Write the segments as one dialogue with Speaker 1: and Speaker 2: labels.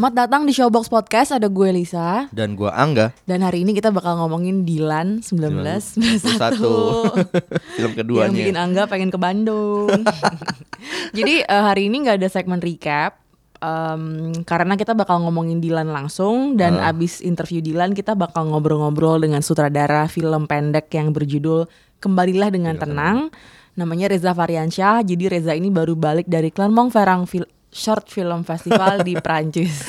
Speaker 1: Selamat datang di Showbox Podcast, ada gue Lisa.
Speaker 2: Dan gua Angga.
Speaker 1: Dan hari ini kita bakal ngomongin Dilan 1991
Speaker 2: Film
Speaker 1: Yang
Speaker 2: keduanya.
Speaker 1: bikin Angga pengen ke Bandung. Jadi eh, hari ini gak ada segmen recap Em, Karena kita bakal ngomongin Dilan langsung. Dan
Speaker 2: Ah.
Speaker 1: abis interview Dilan kita bakal ngobrol-ngobrol dengan sutradara film pendek yang berjudul Kembalilah Dengan Tenang. Namanya Reza Variansyah. Jadi Reza ini baru balik dari Clermont-Ferrand Fil- Short Film Festival di Prancis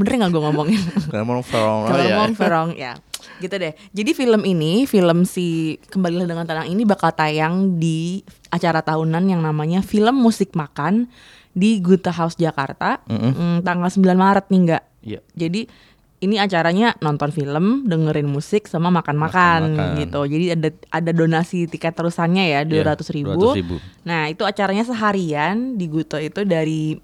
Speaker 1: Bener gak gue ngomongin?
Speaker 2: Clermont Ferrand ya.
Speaker 1: ngomong Ferrong ya gitu deh. Jadi film ini, film si Kembalilah dengan Tenang ini bakal tayang di acara tahunan yang namanya Film Musik Makan di Gute House Jakarta mm, tanggal 9 Maret nih enggak.
Speaker 2: Iya.
Speaker 1: Jadi ini acaranya nonton film, dengerin musik sama makan-makan gitu. Jadi ada ada donasi tiket terusannya ya
Speaker 2: Iya,
Speaker 1: 200 ribu.
Speaker 2: 200.000.
Speaker 1: Nah itu acaranya seharian di Guto itu dari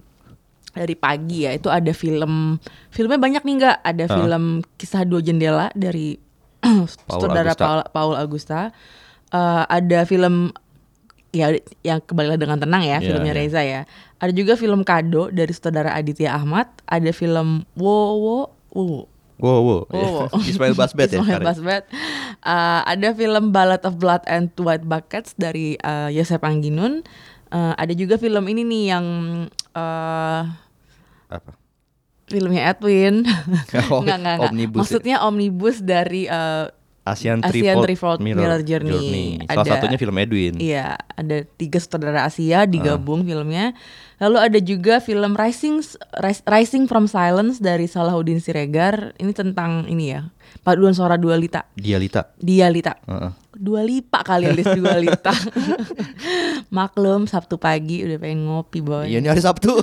Speaker 1: dari pagi ya itu ada film filmnya banyak nih nggak ada
Speaker 2: Ah.
Speaker 1: film kisah dua jendela dari saudara
Speaker 2: Augusta.
Speaker 1: Paul, Paul Augusta Eh, ada film ya yang kembali dengan tenang ya
Speaker 2: Iya,
Speaker 1: filmnya
Speaker 2: iya.
Speaker 1: Reza ya ada juga film kado dari saudara Aditya Ahmad ada film wo wo wo
Speaker 2: Wow, wow.
Speaker 1: Oh.
Speaker 2: Ismail Basbet ya.
Speaker 1: Ismail
Speaker 2: sekarang.
Speaker 1: Basbet. Uh, ada film Ballad of Blood and White Buckets dari uh, Yosef Angginun. Uh, ada juga film ini nih yang uh,
Speaker 2: Apa?
Speaker 1: filmnya Edwin.
Speaker 2: Oh,
Speaker 1: Nggak, nggak.
Speaker 2: Omnibus ya.
Speaker 1: Maksudnya omnibus dari uh,
Speaker 2: Asian
Speaker 1: Asian
Speaker 2: Threefold,
Speaker 1: Threefold Mirror Journey.
Speaker 2: Salah
Speaker 1: Ada-
Speaker 2: satunya film Edwin.
Speaker 1: Iya, ada tiga sutradara Asia digabung filmnya. Lalu ada juga film Rising Ris- Rising from Silence dari Salahuddin Siregar. Ini tentang ini ya, paduan suara dualita.
Speaker 2: Dialita.
Speaker 1: Dialita.
Speaker 2: Heeh.
Speaker 1: Dua lipa kali list dua lita. Maklum Sabtu pagi udah pengen ngopi boy.
Speaker 2: Iya ini hari Sabtu.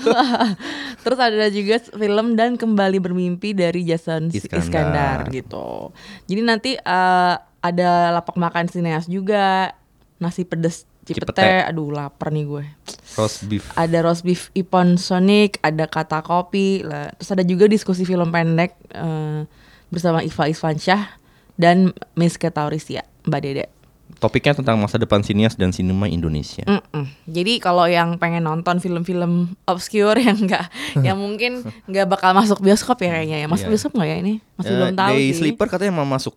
Speaker 1: Terus ada juga film dan kembali bermimpi dari Jason Iskandar,
Speaker 2: Iskandar.
Speaker 1: gitu. Jadi nanti eh, ada lapak makan sineas juga, nasi pedes Cipete.
Speaker 2: Cipete.
Speaker 1: Aduh lapar nih gue.
Speaker 2: Roast beef.
Speaker 1: Ada roast beef Ipon Sonic, ada kata kopi, lah. terus ada juga diskusi film pendek eh, bersama Iva Isfansyah dan Miss Ketaurisia, Mbak Dede.
Speaker 2: Topiknya tentang masa depan sinias dan sinema Indonesia.
Speaker 1: Mm-mm. Jadi kalau yang pengen nonton film-film obscure yang enggak, yang mungkin nggak bakal masuk bioskop ya kayaknya ya. Masuk
Speaker 2: Iya.
Speaker 1: bioskop nggak ya ini? Masih
Speaker 2: Eh,
Speaker 1: belum tahu
Speaker 2: Day
Speaker 1: sih.
Speaker 2: Sleeper katanya mau masuk.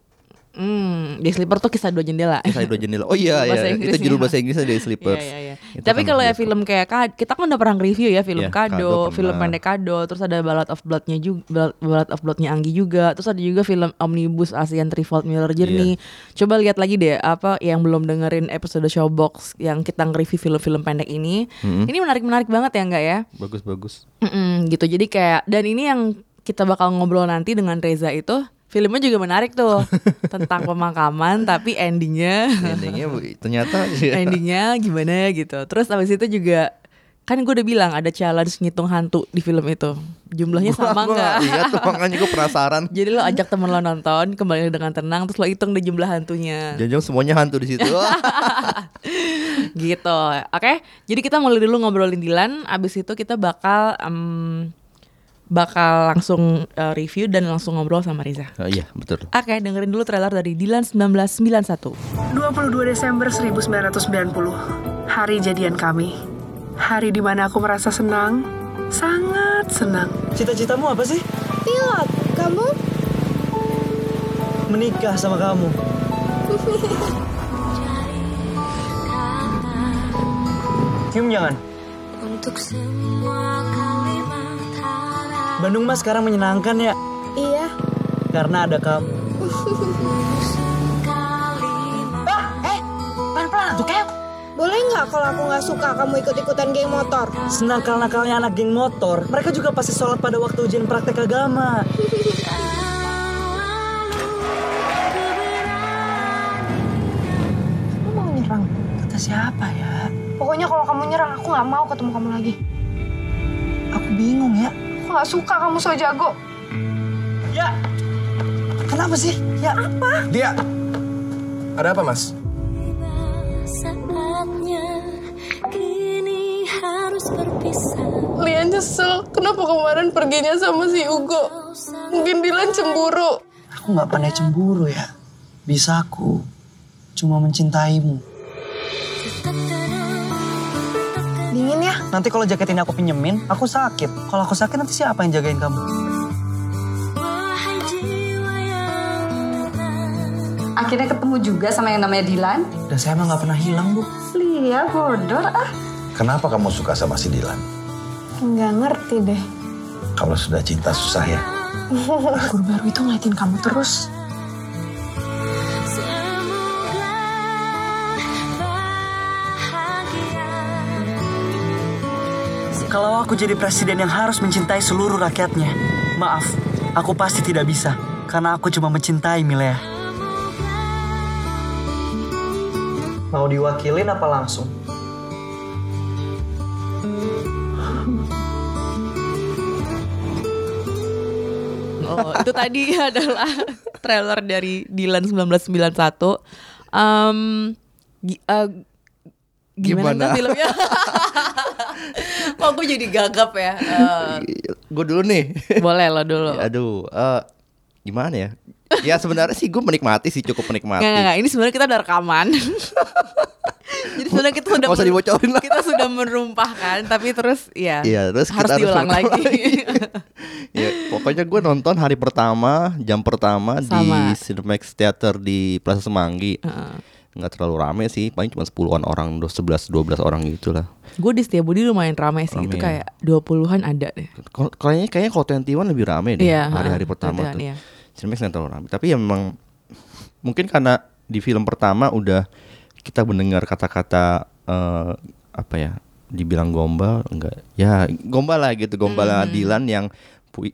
Speaker 1: Hmm, Day Sleeper tuh kisah dua jendela.
Speaker 2: Kisah dua jendela. Oh iya, iya. itu judul bahasa Inggrisnya Day Sleepers.
Speaker 1: Iya, iya, iya. Tapi
Speaker 2: kan
Speaker 1: kalau ya film kayak kita kan udah pernah review ya film
Speaker 2: Iya,
Speaker 1: Kado,
Speaker 2: Kado
Speaker 1: film pendek Kado, terus ada Ballad of Blood-nya juga, Ballad- of Blood-nya Anggi juga, terus ada juga film Omnibus Asian Threefold Mirror
Speaker 2: Iya.
Speaker 1: Journey. Coba lihat lagi deh apa yang belum dengerin episode Showbox yang kita nge-review film-film pendek ini. Ini menarik-menarik banget ya enggak ya?
Speaker 2: Bagus-bagus.
Speaker 1: Mm-mm, gitu jadi kayak dan ini yang kita bakal ngobrol nanti dengan Reza itu filmnya juga menarik tuh. Tentang pemakaman tapi endingnya.
Speaker 2: Endingnya ternyata
Speaker 1: endingnya gimana gitu. Terus abis itu juga kan gue udah bilang ada challenge ngitung hantu di film itu. Jumlahnya sama
Speaker 2: Gua
Speaker 1: nggak?
Speaker 2: Iya tuh makanya gue penasaran.
Speaker 1: jadi lo ajak temen lo nonton kembali dengan tenang terus lo hitung deh jumlah hantunya.
Speaker 2: Jangan semuanya hantu di situ.
Speaker 1: gitu. Oke jadi kita mulai dulu ngobrolin Dilan. Abis itu kita bakal em, bakal langsung eh, review dan langsung ngobrol sama Riza
Speaker 2: Ah, iya betul.
Speaker 1: Oke, dengerin dulu trailer dari Dilan 1991.
Speaker 3: 22 Desember 1990, hari jadian kami. Hari di mana aku merasa senang, sangat senang.
Speaker 4: Cita-citamu apa sih?
Speaker 5: Pilot, kamu?
Speaker 4: Menikah sama kamu. Cium jangan.
Speaker 5: Untuk semua.
Speaker 4: Bandung mas sekarang menyenangkan ya.
Speaker 5: Iya,
Speaker 4: Karena ada kamu.
Speaker 5: boleh nggak kalau aku nggak suka kamu ikut-ikutan geng motor?
Speaker 4: Senakal-nakalnya anak geng motor. Mereka juga pasti sholat pada waktu ujian praktek agama.
Speaker 3: Kamu mau nyerang?
Speaker 4: Kata siapa ya?
Speaker 3: Pokoknya kalau kamu nyerang, aku nggak mau ketemu kamu lagi.
Speaker 4: Aku bingung ya.
Speaker 3: Aku nggak suka kamu so jago.
Speaker 4: Ya. Kenapa sih? Ya.
Speaker 6: Dia. Ada apa, Mas?
Speaker 7: Saatnya kini harus berpisah
Speaker 3: Lia nyesel, kenapa kemarin perginya sama si Ugo? Mungkin Dilan cemburu.
Speaker 4: Aku nggak pandai cemburu ya. Bisa aku cuma mencintaimu. Nanti kalau jaket ini aku pinjemin, aku sakit. Kalau aku sakit nanti siapa yang jagain kamu?
Speaker 7: Wahai jiwa yang tenang
Speaker 8: Akhirnya ketemu juga sama yang namanya Dilan.
Speaker 4: Dan saya emang nggak pernah hilang bu.
Speaker 8: Lia bodor ah.
Speaker 6: Kenapa kamu suka sama si Dilan?
Speaker 5: Nggak ngerti deh.
Speaker 6: Kalau sudah cinta susah ya.
Speaker 3: Guru baru itu ngeliatin kamu terus.
Speaker 4: Kalau aku jadi presiden yang harus mencintai seluruh rakyatnya, maaf, aku pasti tidak bisa. Karena aku cuma mencintai Milea. Mau diwakilin apa langsung?
Speaker 1: Oh, itu tadi adalah trailer dari Dilan 1991. Um, eh, gimana,
Speaker 2: Gimana?
Speaker 1: filmnya? Kok gue jadi gagap ya? Eh,
Speaker 2: gue dulu nih.
Speaker 1: boleh lo dulu.
Speaker 2: Aduh, eh, gimana ya? Ya sebenarnya sih gue menikmati sih cukup menikmati.
Speaker 1: Nggak, nggak. Ini sebenarnya kita udah rekaman. Jadi sebenarnya kita sudah
Speaker 2: Nggak usah dibocorin lah.
Speaker 1: Kita sudah merumpahkan, tapi terus ya
Speaker 2: Iya, terus
Speaker 1: harus
Speaker 2: kita harus
Speaker 1: diulang
Speaker 2: rekam
Speaker 1: lagi.
Speaker 2: ya, pokoknya gue nonton hari pertama, jam pertama
Speaker 1: Sama.
Speaker 2: di Cinemax Theater di Plaza Semanggi. Nggak terlalu rame sih, paling cuma 10-an orang, 11 12 orang gitu lah.
Speaker 1: gue di Setiabudi lumayan ramai sih. Itu
Speaker 2: Rame ya.
Speaker 1: kayak 20-an ada deh.
Speaker 2: Kayaknya kayaknya kalau 21 lebih rame deh
Speaker 1: Iya,
Speaker 2: hari-hari
Speaker 1: ha,
Speaker 2: pertama
Speaker 1: 21,
Speaker 2: tuh. Cinemax nggak terlalu rame. Tapi ya memang mungkin karena di film pertama udah kita mendengar kata-kata eh, apa ya dibilang gombal enggak ya gombal lah gitu gombal
Speaker 1: Hmm.
Speaker 2: Dilan yang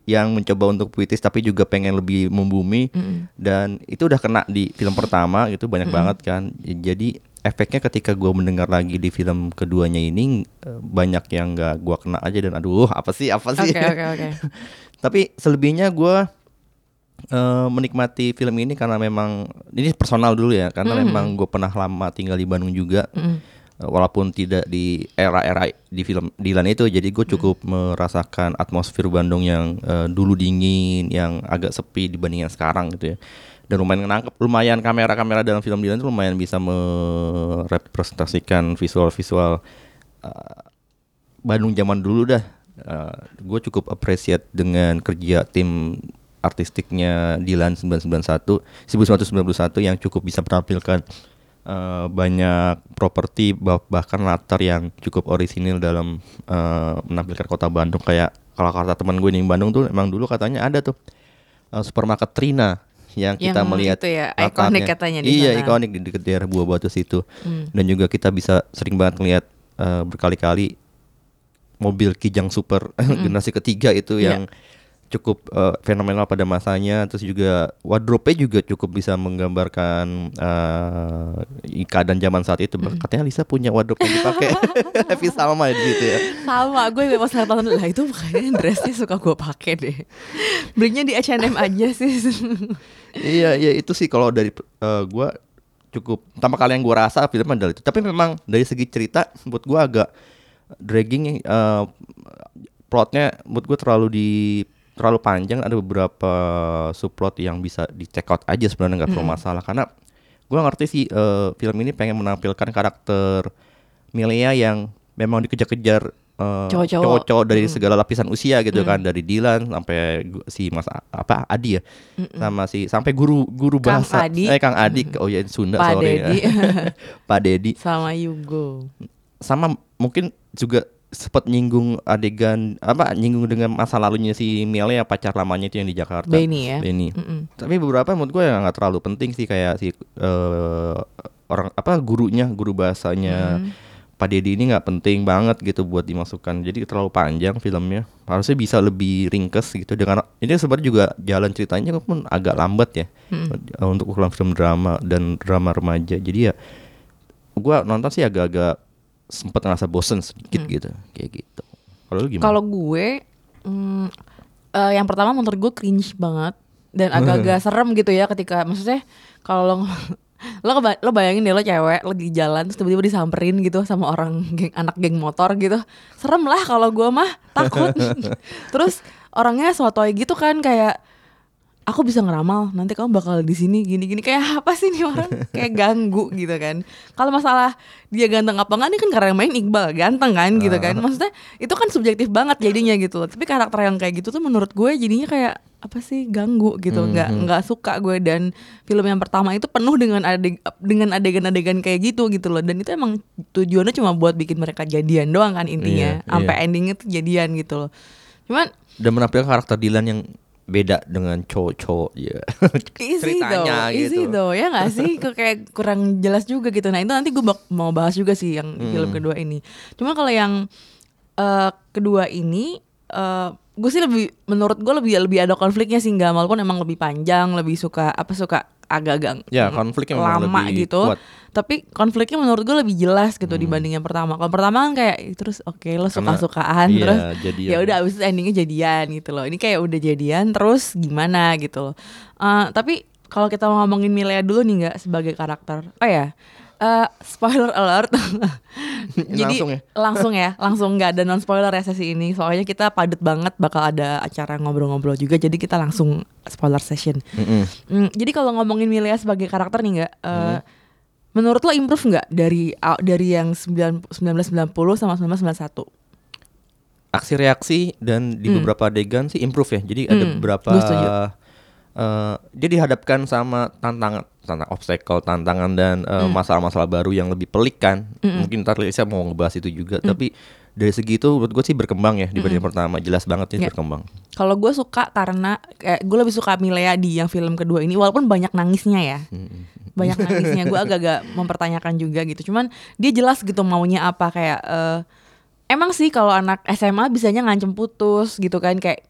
Speaker 2: yang mencoba untuk puitis tapi juga pengen lebih membumi. Dan itu udah kena di film pertama gitu banyak banget kan. Jadi efeknya ketika gue mendengar lagi di film keduanya ini eh, banyak yang nggak gue kena aja dan aduh apa sih apa sih?
Speaker 1: Oke, oke, oke.
Speaker 2: tapi selebihnya gue eh, menikmati film ini karena memang ini personal dulu ya karena memang gue pernah lama tinggal di Bandung juga. Eh, walaupun tidak di era-era di film Dilan itu jadi gue cukup merasakan atmosfer Bandung yang eh, dulu dingin yang agak sepi dibanding yang sekarang gitu ya. Dan lumayan nangkep. Lumayan kamera-kamera dalam film Dilan itu lumayan bisa merepresentasikan visual-visual eh, Bandung zaman dulu dah. gue cukup appreciate dengan kerja tim artistiknya Dilan 991 1991 yang cukup bisa menampilkan eh, banyak properti bah- bahkan latar yang cukup orisinil dalam eh, menampilkan kota Bandung. Kayak kalau kata teman gue di Bandung tuh emang dulu katanya ada tuh eh, supermarket Trina yang kita
Speaker 1: Yang
Speaker 2: melihat
Speaker 1: itu ya, ikonik katanya di
Speaker 2: iya
Speaker 1: sana.
Speaker 2: ikonik di dekat daerah Buah Batu situ. Dan juga kita bisa sering banget ngelihat eh, berkali-kali mobil Kijang Super generasi ketiga itu
Speaker 1: Iya.
Speaker 2: yang cukup eh, fenomenal pada masanya. Terus juga wardrobe-nya juga cukup bisa menggambarkan eh, keadaan zaman saat itu. Katanya Lisa punya wardrobe yang dipakai. Happy sama gitu ya.
Speaker 1: Sama, gue pas lihat tahun lah itu kayaknya dressnya suka gue pakai deh. Belinya di H&M aja sih.
Speaker 2: iya iya itu sih kalau dari eh, gua cukup pertama kali yang gua rasa film adalah itu. Tapi memang dari segi cerita buat gua agak dragging eh, plotnya buat gua terlalu di terlalu panjang ada beberapa subplot yang bisa di check out aja sebenarnya nggak terlalu masalah. Karena gua ngerti sih eh, film ini pengen menampilkan karakter Milea yang memang dikejar-kejar eh,
Speaker 1: Cowok-cowok.
Speaker 2: cowok-cowok dari segala lapisan usia gitu kan. Dari Dilan sampai si Mas apa Adi ya? Sama si sampai guru guru
Speaker 1: Kang
Speaker 2: bahasa.
Speaker 1: Adi.
Speaker 2: eh Kang Adi. Oh ya Sunda
Speaker 1: Pak
Speaker 2: sorry
Speaker 1: Dedi.
Speaker 2: Pak Dedi
Speaker 1: Sama Yugo.
Speaker 2: sama mungkin juga sempat nyinggung adegan apa nyinggung dengan masa lalunya si Mele ya pacar lamanya itu yang di Jakarta.
Speaker 1: Benny ya.
Speaker 2: Benny.
Speaker 1: Mm-mm.
Speaker 2: tapi beberapa menurut gue nggak terlalu penting sih kayak si eh, orang apa gurunya guru bahasanya Pak Dedi ini nggak penting banget gitu buat dimasukkan. Jadi terlalu panjang filmnya. Harusnya bisa lebih ringkes gitu. Dengan ini sebenarnya juga jalan ceritanya pun agak lambat ya. Eh, untuk ukuran film drama dan drama remaja. Jadi ya gua nonton sih agak-agak sempat ngerasa bosen sedikit gitu kayak gitu kalau lu gimana?
Speaker 1: Kalau gue, mm, eh, yang pertama menurut gue cringe banget. dan agak-agak serem gitu ya ketika maksudnya kalau lo lo keba- lo bayangin deh lo cewek lagi jalan terus tiba-tiba disamperin gitu sama orang geng anak geng motor gitu serem lah kalau gua mah takut terus orangnya sotoy gitu kan kayak aku bisa ngeramal nanti kamu bakal di sini gini-gini. Kayak apa sih nih orang? Kayak ganggu gitu kan. Kalau masalah dia ganteng apa enggak ini kan karena yang main Iqbal ganteng kan gitu kan. Maksudnya itu kan subjektif banget jadinya gitu loh. Tapi karakter yang kayak gitu tuh menurut gue jadinya kayak apa sih ganggu gitu. Nggak nggak suka gue. Dan film yang pertama itu penuh dengan adeg dengan adegan-adegan kayak gitu gitu loh. Dan itu emang tujuannya cuma buat bikin mereka jadian doang kan intinya.
Speaker 2: Iya,
Speaker 1: sampai
Speaker 2: iya.
Speaker 1: endingnya tuh jadian gitu loh. Cuman
Speaker 2: Dan menampilkan karakter Dylan yang beda dengan cowok-cowok ya.
Speaker 1: Easy
Speaker 2: Ceritanya
Speaker 1: though, easy
Speaker 2: gitu.
Speaker 1: though, ya gak sih? Kok kayak kurang jelas juga gitu. Nah itu nanti gue mau bahas juga sih yang
Speaker 2: Hmm.
Speaker 1: film kedua ini. Cuma kalau yang eh, kedua ini, eh gue sih lebih, menurut gue lebih lebih ada konfliknya sih nggak, walaupun emang lebih panjang, lebih suka apa suka agak-agak
Speaker 2: Ya, konfliknya memang
Speaker 1: lama
Speaker 2: lebih
Speaker 1: gitu.
Speaker 2: kuat.
Speaker 1: Tapi konfliknya menurut gue lebih jelas gitu dibanding yang pertama. Kalau pertama kan kayak "Ih, terus oke lo
Speaker 2: Karena,
Speaker 1: suka-sukaan
Speaker 2: iya,
Speaker 1: terus ya udah abis itu endingnya jadian gitu loh. Ini kayak udah jadian terus gimana gitu loh. Eh, tapi kalau kita ngomongin Milea dulu nih nggak sebagai karakter. Oh ya. Eh, spoiler alert. Jadi
Speaker 2: Langsung ya?
Speaker 1: langsung ya, langsung nggak ada non spoiler ya sesi ini. Soalnya kita padat banget bakal ada acara ngobrol-ngobrol juga. Jadi kita langsung spoiler session.
Speaker 2: Mm-mm.
Speaker 1: Hmm, jadi kalau ngomongin Milea sebagai karakter nih nggak, eh,
Speaker 2: Hmm.
Speaker 1: menurut lo improve nggak dari dari yang 9 1990 sama 1991?
Speaker 2: aksi reaksi dan di beberapa adegan sih improve ya. Jadi ada
Speaker 1: Hmm,
Speaker 2: beberapa eh, dia dihadapkan sama tantangan tantang obstacle, tantangan dan eh,
Speaker 1: Hmm.
Speaker 2: masalah-masalah baru yang lebih pelik kan. Mungkin ntar saya mau ngebahas itu juga,
Speaker 1: Hmm.
Speaker 2: tapi dari segi itu menurut gue sih berkembang ya dibanding yang pertama. Jelas banget sih
Speaker 1: Ya.
Speaker 2: berkembang.
Speaker 1: Kalau gue suka karena kayak gue lebih suka Milea di yang film kedua ini, walaupun banyak nangisnya ya,
Speaker 2: Hmm.
Speaker 1: banyak nangisnya. Gue agak-agak mempertanyakan juga gitu. Cuman dia jelas gitu maunya apa kayak. eh, emang sih kalau anak SMA bisanya ngancem putus gitu kan kayak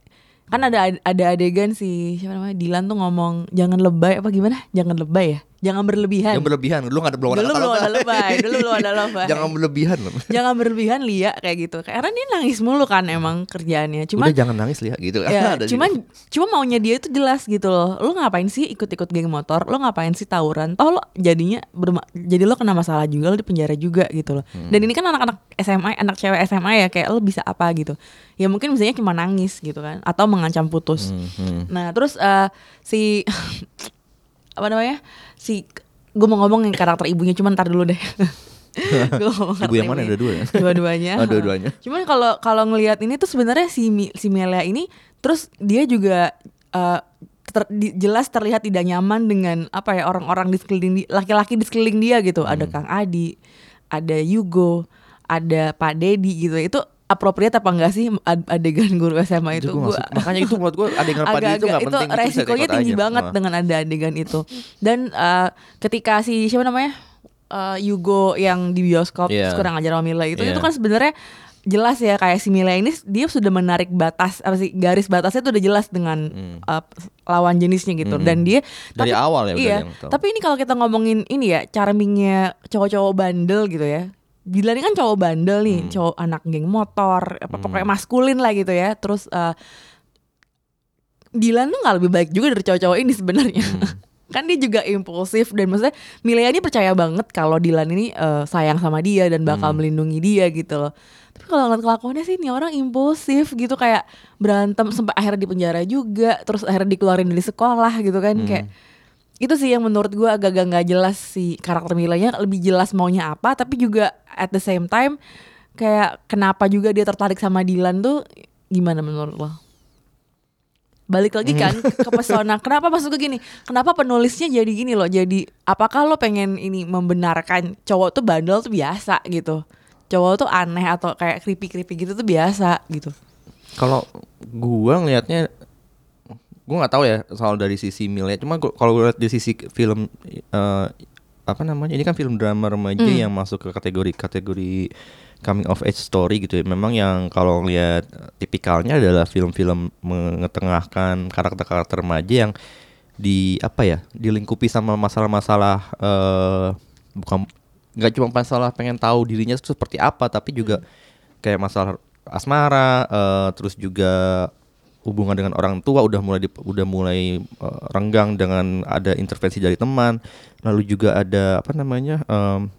Speaker 1: kan ada ada adegan si siapa namanya Dilan tuh ngomong jangan lebay apa gimana? Jangan lebay ya jangan berlebihan.
Speaker 2: Yang berlebihan, lu nggak ada belum ada
Speaker 1: dulu belum
Speaker 2: kata-kata.
Speaker 1: ada lebay. Dulu belum ada lebay.
Speaker 2: Jangan berlebihan
Speaker 1: jangan berlebihan Lia kayak gitu. Karena dia nangis mulu kan emang kerjaannya. Cuman
Speaker 2: Udah jangan nangis lihat gitu.
Speaker 1: ya
Speaker 2: Ada
Speaker 1: cuman
Speaker 2: juga.
Speaker 1: cuma maunya dia itu jelas gitu loh. Lo ngapain sih ikut-ikut geng motor? Lo ngapain sih tawuran? Toh lo jadinya berma- jadi lo kena masalah juga lo di penjara juga gitu loh.
Speaker 2: Hmm.
Speaker 1: dan ini kan anak-anak SMA anak cewek SMA ya kayak lo bisa apa gitu. Ya mungkin misalnya cuma nangis gitu kan atau mengancam putus.
Speaker 2: Hmm,
Speaker 1: nah terus eh, si apa namanya si gue mau ngomong yang karakter ibunya cuman ntar dulu deh
Speaker 2: Ibu yang mana? Ada dua ya?
Speaker 1: dua-duanya
Speaker 2: Oh, dua-duanya.
Speaker 1: Cuman kalau kalau ngelihat ini tuh sebenarnya si Mi- si Melia ini terus dia juga eh, ter- di- jelas terlihat tidak nyaman dengan apa ya orang-orang di sekeliling di- laki-laki di sekeliling dia gitu. Ada
Speaker 2: Hmm.
Speaker 1: Kang Adi, ada Yugo, ada Pak Dedi gitu. Itu appropriate apa enggak sih ad- adegan guru SMA itu?
Speaker 2: Gua suka. Makanya itu buat gua adegan Pak Dedi itu
Speaker 1: agak-agak
Speaker 2: nggak penting, itu
Speaker 1: resikonya tinggi
Speaker 2: aja.
Speaker 1: banget
Speaker 2: Nah.
Speaker 1: dengan ada adegan itu. Dan eh, ketika si siapa namanya eh, Yugo yang di bioskop
Speaker 2: Iya.
Speaker 1: terus kurang ajar sama Mila itu
Speaker 2: Iya.
Speaker 1: itu kan sebenarnya jelas ya kayak si Mila ini dia sudah menarik batas apa sih garis batasnya itu udah jelas dengan eh, lawan jenisnya gitu dan dia
Speaker 2: Hmm. Dari awal ya udah
Speaker 1: iya
Speaker 2: yang tahu.
Speaker 1: tapi ini kalau kita ngomongin ini ya charmingnya cowok-cowok bandel gitu ya Dilan ini kan cowok bandel nih
Speaker 2: Hmm.
Speaker 1: cowok anak geng motor apa pokoknya maskulin lah gitu ya terus eh, Dilan tuh nggak lebih baik juga dari cowok-cowok ini sebenarnya. kan dia juga impulsif dan maksudnya Milea ini percaya banget kalau Dilan ini eh, sayang sama dia dan bakal melindungi dia gitu loh. Tapi kalau ngeliat kelakuannya sih ini orang impulsif gitu kayak berantem sampai akhirnya di penjara juga, terus akhirnya dikeluarin dari sekolah gitu kan kayak itu sih yang menurut gua agak-agak nggak jelas si karakter Milanya lebih jelas maunya apa tapi juga at the same time kayak kenapa juga dia tertarik sama Dilan tuh gimana menurut lo? Balik lagi kan ke pesona. Kenapa masuk ke gini? Kenapa penulisnya jadi gini loh? Jadi apakah lo pengen ini membenarkan cowok tuh bandel tuh biasa gitu? Cowok tuh aneh atau kayak creepy-creepy gitu tuh biasa gitu.
Speaker 2: Kalau gua ngelihatnya gua nggak tahu ya soal dari sisi Milea cuma kalau gua lihat dari sisi film eh, apa namanya ini kan film drama remaja
Speaker 1: Hmm.
Speaker 2: yang masuk ke kategori kategori coming of age story gitu ya. Memang yang kalau ngelihat eh, tipikalnya adalah film-film mengetengahkan karakter-karakter remaja yang di apa ya dilingkupi sama masalah-masalah eh bukan nggak cuma masalah pengen tahu dirinya itu seperti apa tapi juga kayak masalah asmara eh, terus juga hubungan dengan orang tua udah mulai di- udah mulai eh, renggang dengan ada intervensi dari teman. Lalu juga ada apa namanya em,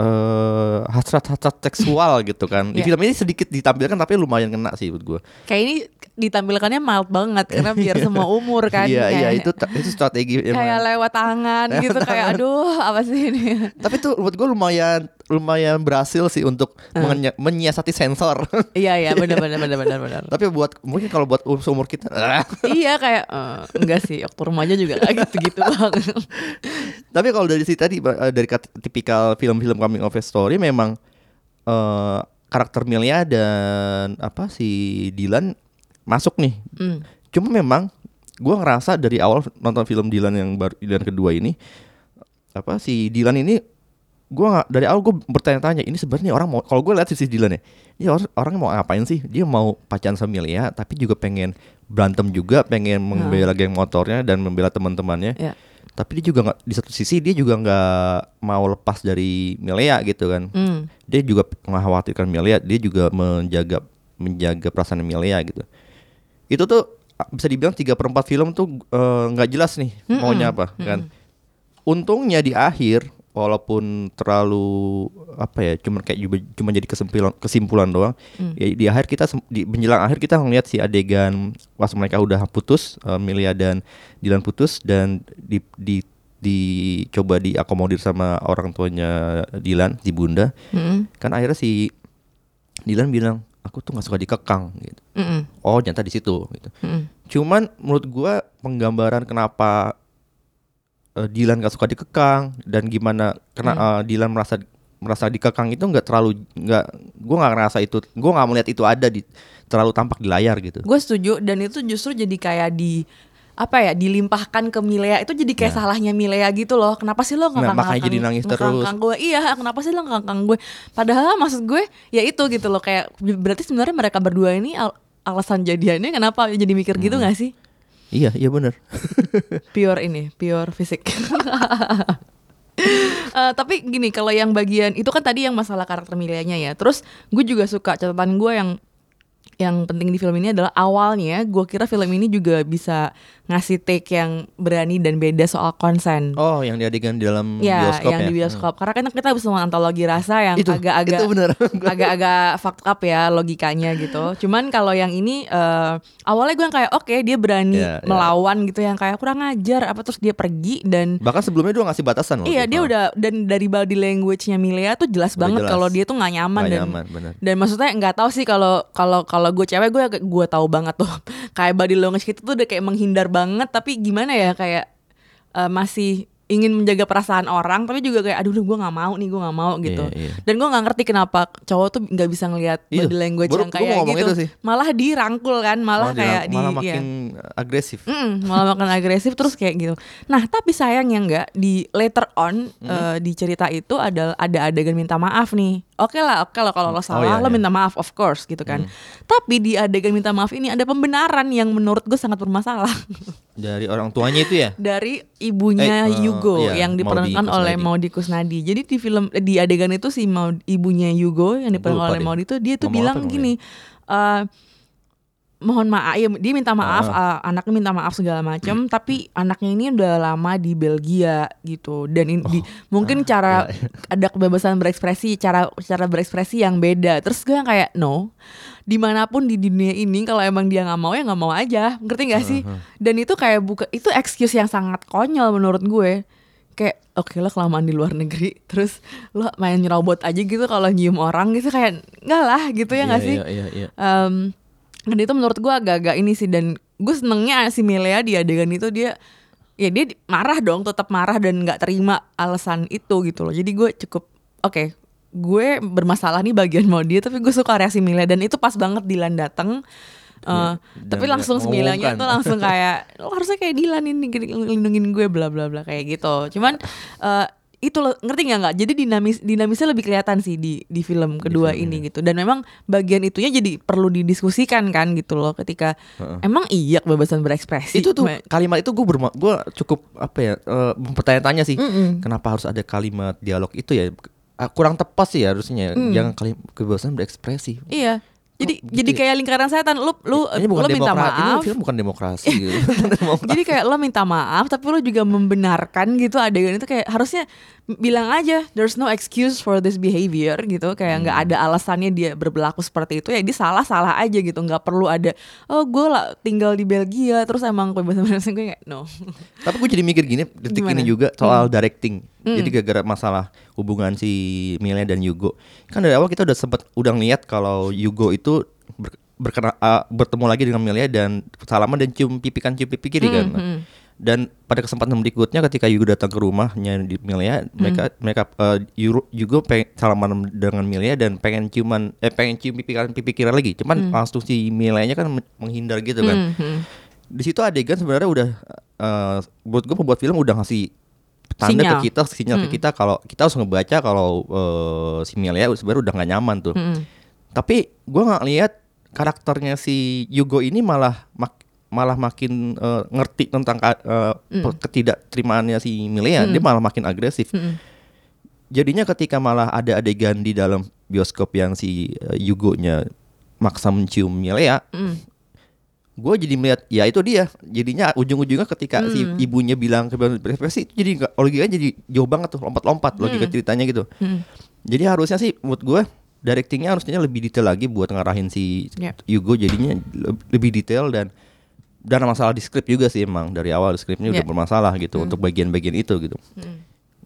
Speaker 2: eh hasrat-hasrat seksual gitu kan. Di
Speaker 1: Iya.
Speaker 2: film ini sedikit ditampilkan tapi lumayan kena sih buat gue
Speaker 1: Kayak ini ditampilkannya mild banget karena biar semua umur kan.
Speaker 2: iya iya
Speaker 1: Kayak-
Speaker 2: itu itu strategi
Speaker 1: kayak
Speaker 2: emang.
Speaker 1: lewat tangan
Speaker 2: Lewat
Speaker 1: gitu kayak
Speaker 2: tangan.
Speaker 1: aduh apa sih ini
Speaker 2: tapi tuh buat gue lumayan lumayan berhasil sih untuk
Speaker 1: Hmm.
Speaker 2: menyiasati sensor
Speaker 1: iya iya benar benar benar benar benar
Speaker 2: tapi buat mungkin kalau buat um- seumur kita
Speaker 1: iya kayak eh, enggak sih waktu remaja juga kayak gitu gitu banget
Speaker 2: Tapi kalau dari si tadi eh, dari tipikal film-film coming of story memang eh, karakter Milia dan apa si Dylan masuk nih.
Speaker 1: Hmm.
Speaker 2: Cuma memang gua ngerasa dari awal nonton film Dylan yang baru Dylan kedua ini apa si Dylan ini gua nggak dari awal gue bertanya-tanya ini sebenarnya orang mau kalau gue lihat sisi Dylan ya ini orang, orang mau ngapain sih dia mau pacaran sama Milia tapi juga pengen berantem juga pengen membela geng motornya dan membela teman-temannya
Speaker 1: Ya.
Speaker 2: tapi dia juga nggak di satu sisi dia juga nggak mau lepas dari Melia gitu kan
Speaker 1: Hmm.
Speaker 2: dia juga mengkhawatirkan Melia dia juga menjaga menjaga perasaan Melia gitu itu tuh bisa dibilang tiga perempat film tuh eh, nggak jelas nih maunya apa kan? Untungnya di akhir walaupun terlalu apa ya cuman kayak cuma jadi kesimpulan kesimpulan doang ya di akhir kita di menjelang akhir kita ngeliat si adegan pas mereka udah putus eh, Melia dan Dylan putus dan di di dicoba diakomodir sama orang tuanya Dylan si bunda.
Speaker 1: Mm-mm.
Speaker 2: kan akhirnya si Dylan bilang aku tuh nggak suka dikekang gitu
Speaker 1: Mm-mm.
Speaker 2: oh ternyata di situ gitu
Speaker 1: Mm-mm.
Speaker 2: Cuman menurut gua penggambaran kenapa eh, Dylan gak suka dikekang dan gimana kena eh, Dylan merasa merasa dikekang itu nggak terlalu nggak gua nggak ngerasa itu gua nggak melihat itu ada di terlalu tampak di layar gitu.
Speaker 1: gue setuju dan itu justru jadi kayak di apa ya dilimpahkan ke Milea itu jadi kayak salahnya Milea gitu loh. Kenapa sih lo
Speaker 2: Nah,
Speaker 1: ngangkang
Speaker 2: makanya jadi nangis terus.
Speaker 1: gue? Iya kenapa sih lo ngangkang gue? Padahal maksud gue ya itu gitu loh kayak berarti sebenarnya mereka berdua ini al- alasan jadiannya kenapa? Jadi mikir gitu
Speaker 2: Hmm.
Speaker 1: nggak sih?
Speaker 2: Iya iya benar.
Speaker 1: pure ini pure fisik. Eh, tapi gini kalau yang bagian itu kan tadi yang masalah karakter Mileanya ya. Terus gue juga suka catatan gue yang yang penting di film ini adalah awalnya gue kira film ini juga bisa ngasih take yang berani dan beda soal konsen
Speaker 2: Oh yang di adegan di dalam
Speaker 1: ya,
Speaker 2: bioskop
Speaker 1: yang
Speaker 2: ya.
Speaker 1: di bioskop. Karena kan kita bisa antologi rasa yang agak-agak agak-agak fucked up ya logikanya gitu. Cuman kalau yang ini eh, awalnya gue yang kayak oke dia berani
Speaker 2: Iya, iya.
Speaker 1: melawan gitu yang kayak kurang ajar apa terus dia pergi dan
Speaker 2: Bahkan sebelumnya dia ngasih batasan loh.
Speaker 1: Iya dia
Speaker 2: Oh.
Speaker 1: udah dan dari body language-nya Milea tuh jelas
Speaker 2: Udah
Speaker 1: banget kalau dia tuh nggak nyaman
Speaker 2: Nggak
Speaker 1: dan
Speaker 2: nyaman, bener.
Speaker 1: dan maksudnya nggak tahu sih kalau kalau kalau gue cewek gue gue tahu banget tuh kayak body language kita tuh udah kayak menghindar banget tapi gimana ya kayak eh, masih ingin menjaga perasaan orang tapi juga kayak aduh gue nggak mau nih gue nggak mau gitu
Speaker 2: Iya, iya.
Speaker 1: dan gue nggak ngerti kenapa cowok tuh nggak bisa ngelihat
Speaker 2: Iya,
Speaker 1: body language
Speaker 2: baru-
Speaker 1: yang kayak gitu
Speaker 2: itu sih.
Speaker 1: malah dirangkul kan malah,
Speaker 2: Malah
Speaker 1: kayak di
Speaker 2: malah
Speaker 1: iya.
Speaker 2: makin agresif.
Speaker 1: Mm, malah makan agresif terus kayak gitu. Nah tapi sayangnya nggak di later on eh, di cerita itu ada ada adegan minta maaf nih. Oke lah, oke lah kalau lo salah
Speaker 2: iya,
Speaker 1: lo
Speaker 2: iya.
Speaker 1: minta maaf of course gitu kan. Tapi di adegan minta maaf ini ada pembenaran yang menurut gue sangat bermasalah
Speaker 2: Dari orang tuanya itu ya.
Speaker 1: dari ibunya
Speaker 2: Eh, eh,
Speaker 1: Yugo
Speaker 2: iya,
Speaker 1: yang diperankan
Speaker 2: Maudi
Speaker 1: oleh. Maudi Kusnadi. Jadi di film eh, di adegan itu si Maudi, ibunya Yugo yang diperankan oleh. Maudi itu dia tuh
Speaker 2: Ngomong
Speaker 1: bilang gini. eh, mohon maaf ya dia minta maaf
Speaker 2: Ah.
Speaker 1: eh, anaknya minta maaf segala macam tapi anaknya ini udah lama di Belgia gitu. Dan ini di- mungkin cara ada kebebasan berekspresi cara cara berekspresi yang beda. Terus gue yang kayak no di mana pun di dunia ini kalau emang dia nggak mau ya nggak mau aja. Ngerti gak sih? Dan itu kayak buka itu excuse yang sangat konyol menurut gue. Kayak oke lo kelamaan di luar negeri terus lo main nyerobot aja gitu kalau nyium orang gitu kayak enggak lah gitu ya nggak
Speaker 2: Iya,
Speaker 1: sih?
Speaker 2: Iya iya iya.
Speaker 1: Em, dan itu menurut gue agak-agak ini sih dan gue senengnya si Milea di adegan itu dia ya dia di- marah dong tetap marah dan nggak terima alasan itu gitu loh. Jadi gue cukup oke gue bermasalah nih bagian mau dia tapi gue suka reaksi Milea dan itu pas banget Dilan dateng Eh,
Speaker 2: Iya,
Speaker 1: tapi langsung semilanya tuh langsung kayak lo harusnya kayak Dilan ini lindungin gue bla bla bla kayak gitu. Cuman eh, itu loh ngerti nggak nggak? Jadi dinamis dinamisnya lebih kelihatan sih di di film kedua
Speaker 2: film
Speaker 1: ini gitu. Dan memang bagian itunya jadi perlu didiskusikan kan gitu loh ketika emang iya kebebasan berekspresi?
Speaker 2: Itu tuh
Speaker 1: Ma-
Speaker 2: kalimat itu gue berma gua cukup apa ya eh, bertanya-tanya sih.
Speaker 1: Mm-mm.
Speaker 2: kenapa harus ada kalimat dialog itu ya? Kurang tepat sih harusnya
Speaker 1: Mm.
Speaker 2: jangan kalimat kebebasan berekspresi.
Speaker 1: Iya jadi
Speaker 2: Kok
Speaker 1: jadi
Speaker 2: gitu ya?
Speaker 1: kayak lingkaran setan lu lu
Speaker 2: ini bukan
Speaker 1: lu minta
Speaker 2: demokrasi, ini
Speaker 1: maaf
Speaker 2: film bukan demokrasi gitu.
Speaker 1: Jadi kayak lo minta maaf tapi lo juga membenarkan gitu adegan itu kayak harusnya bilang aja there's no excuse for this behavior gitu kayak nggak
Speaker 2: Hmm.
Speaker 1: ada alasannya dia berlaku seperti itu ya dia salah salah aja gitu nggak perlu ada oh gue lah tinggal di Belgia terus emang kebebasan berekspresi gue kayak no
Speaker 2: Tapi gue jadi mikir gini, detik
Speaker 1: Gimana?
Speaker 2: ini juga soal directing. Jadi gara-gara masalah hubungan si Milea dan Yugo. Kan dari awal kita udah sempet udah ngeliat kalau Yugo itu ber- berkena, uh, bertemu lagi dengan Milea dan salaman dan cium pipi kan cium pipi kiri kan. Dan pada kesempatan berikutnya ketika Yugo datang ke rumahnya di Milea, mereka mereka uh, Yugo pengen salaman dengan Milea dan pengen ciuman eh pengen cium pipi kanan pipi kiri lagi. Cuman langsung si kan menghindar gitu kan di situ adegan sebenarnya udah eh buat gue pembuat film udah ngasih tanda
Speaker 1: Sinyal.
Speaker 2: ke kita sinyal ke kita kalau kita harus ngebaca kalau eh, si Milea sebenarnya udah nggak nyaman tuh. Tapi gue nggak lihat karakternya si Yugo ini malah mak- malah makin eh, ngerti tentang eh, pe- ketidakterimaannya si Milea dia malah makin agresif. Jadinya ketika malah ada adegan di dalam bioskop yang si eh, Yugo-nya maksa mencium Milea gue jadi melihat ya itu dia. Jadinya ujung-ujungnya ketika si ibunya bilang ke depresi itu jadi logikanya jadi jauh banget tuh lompat-lompat logika ceritanya gitu. Jadi harusnya sih menurut gue directingnya harusnya lebih detail lagi buat ngarahin si
Speaker 1: Yep.
Speaker 2: Yugo. Jadinya le- lebih detail dan dan masalah di skrip juga sih emang. Dari awal skripnya udah
Speaker 1: Yeah.
Speaker 2: bermasalah gitu untuk bagian-bagian itu gitu.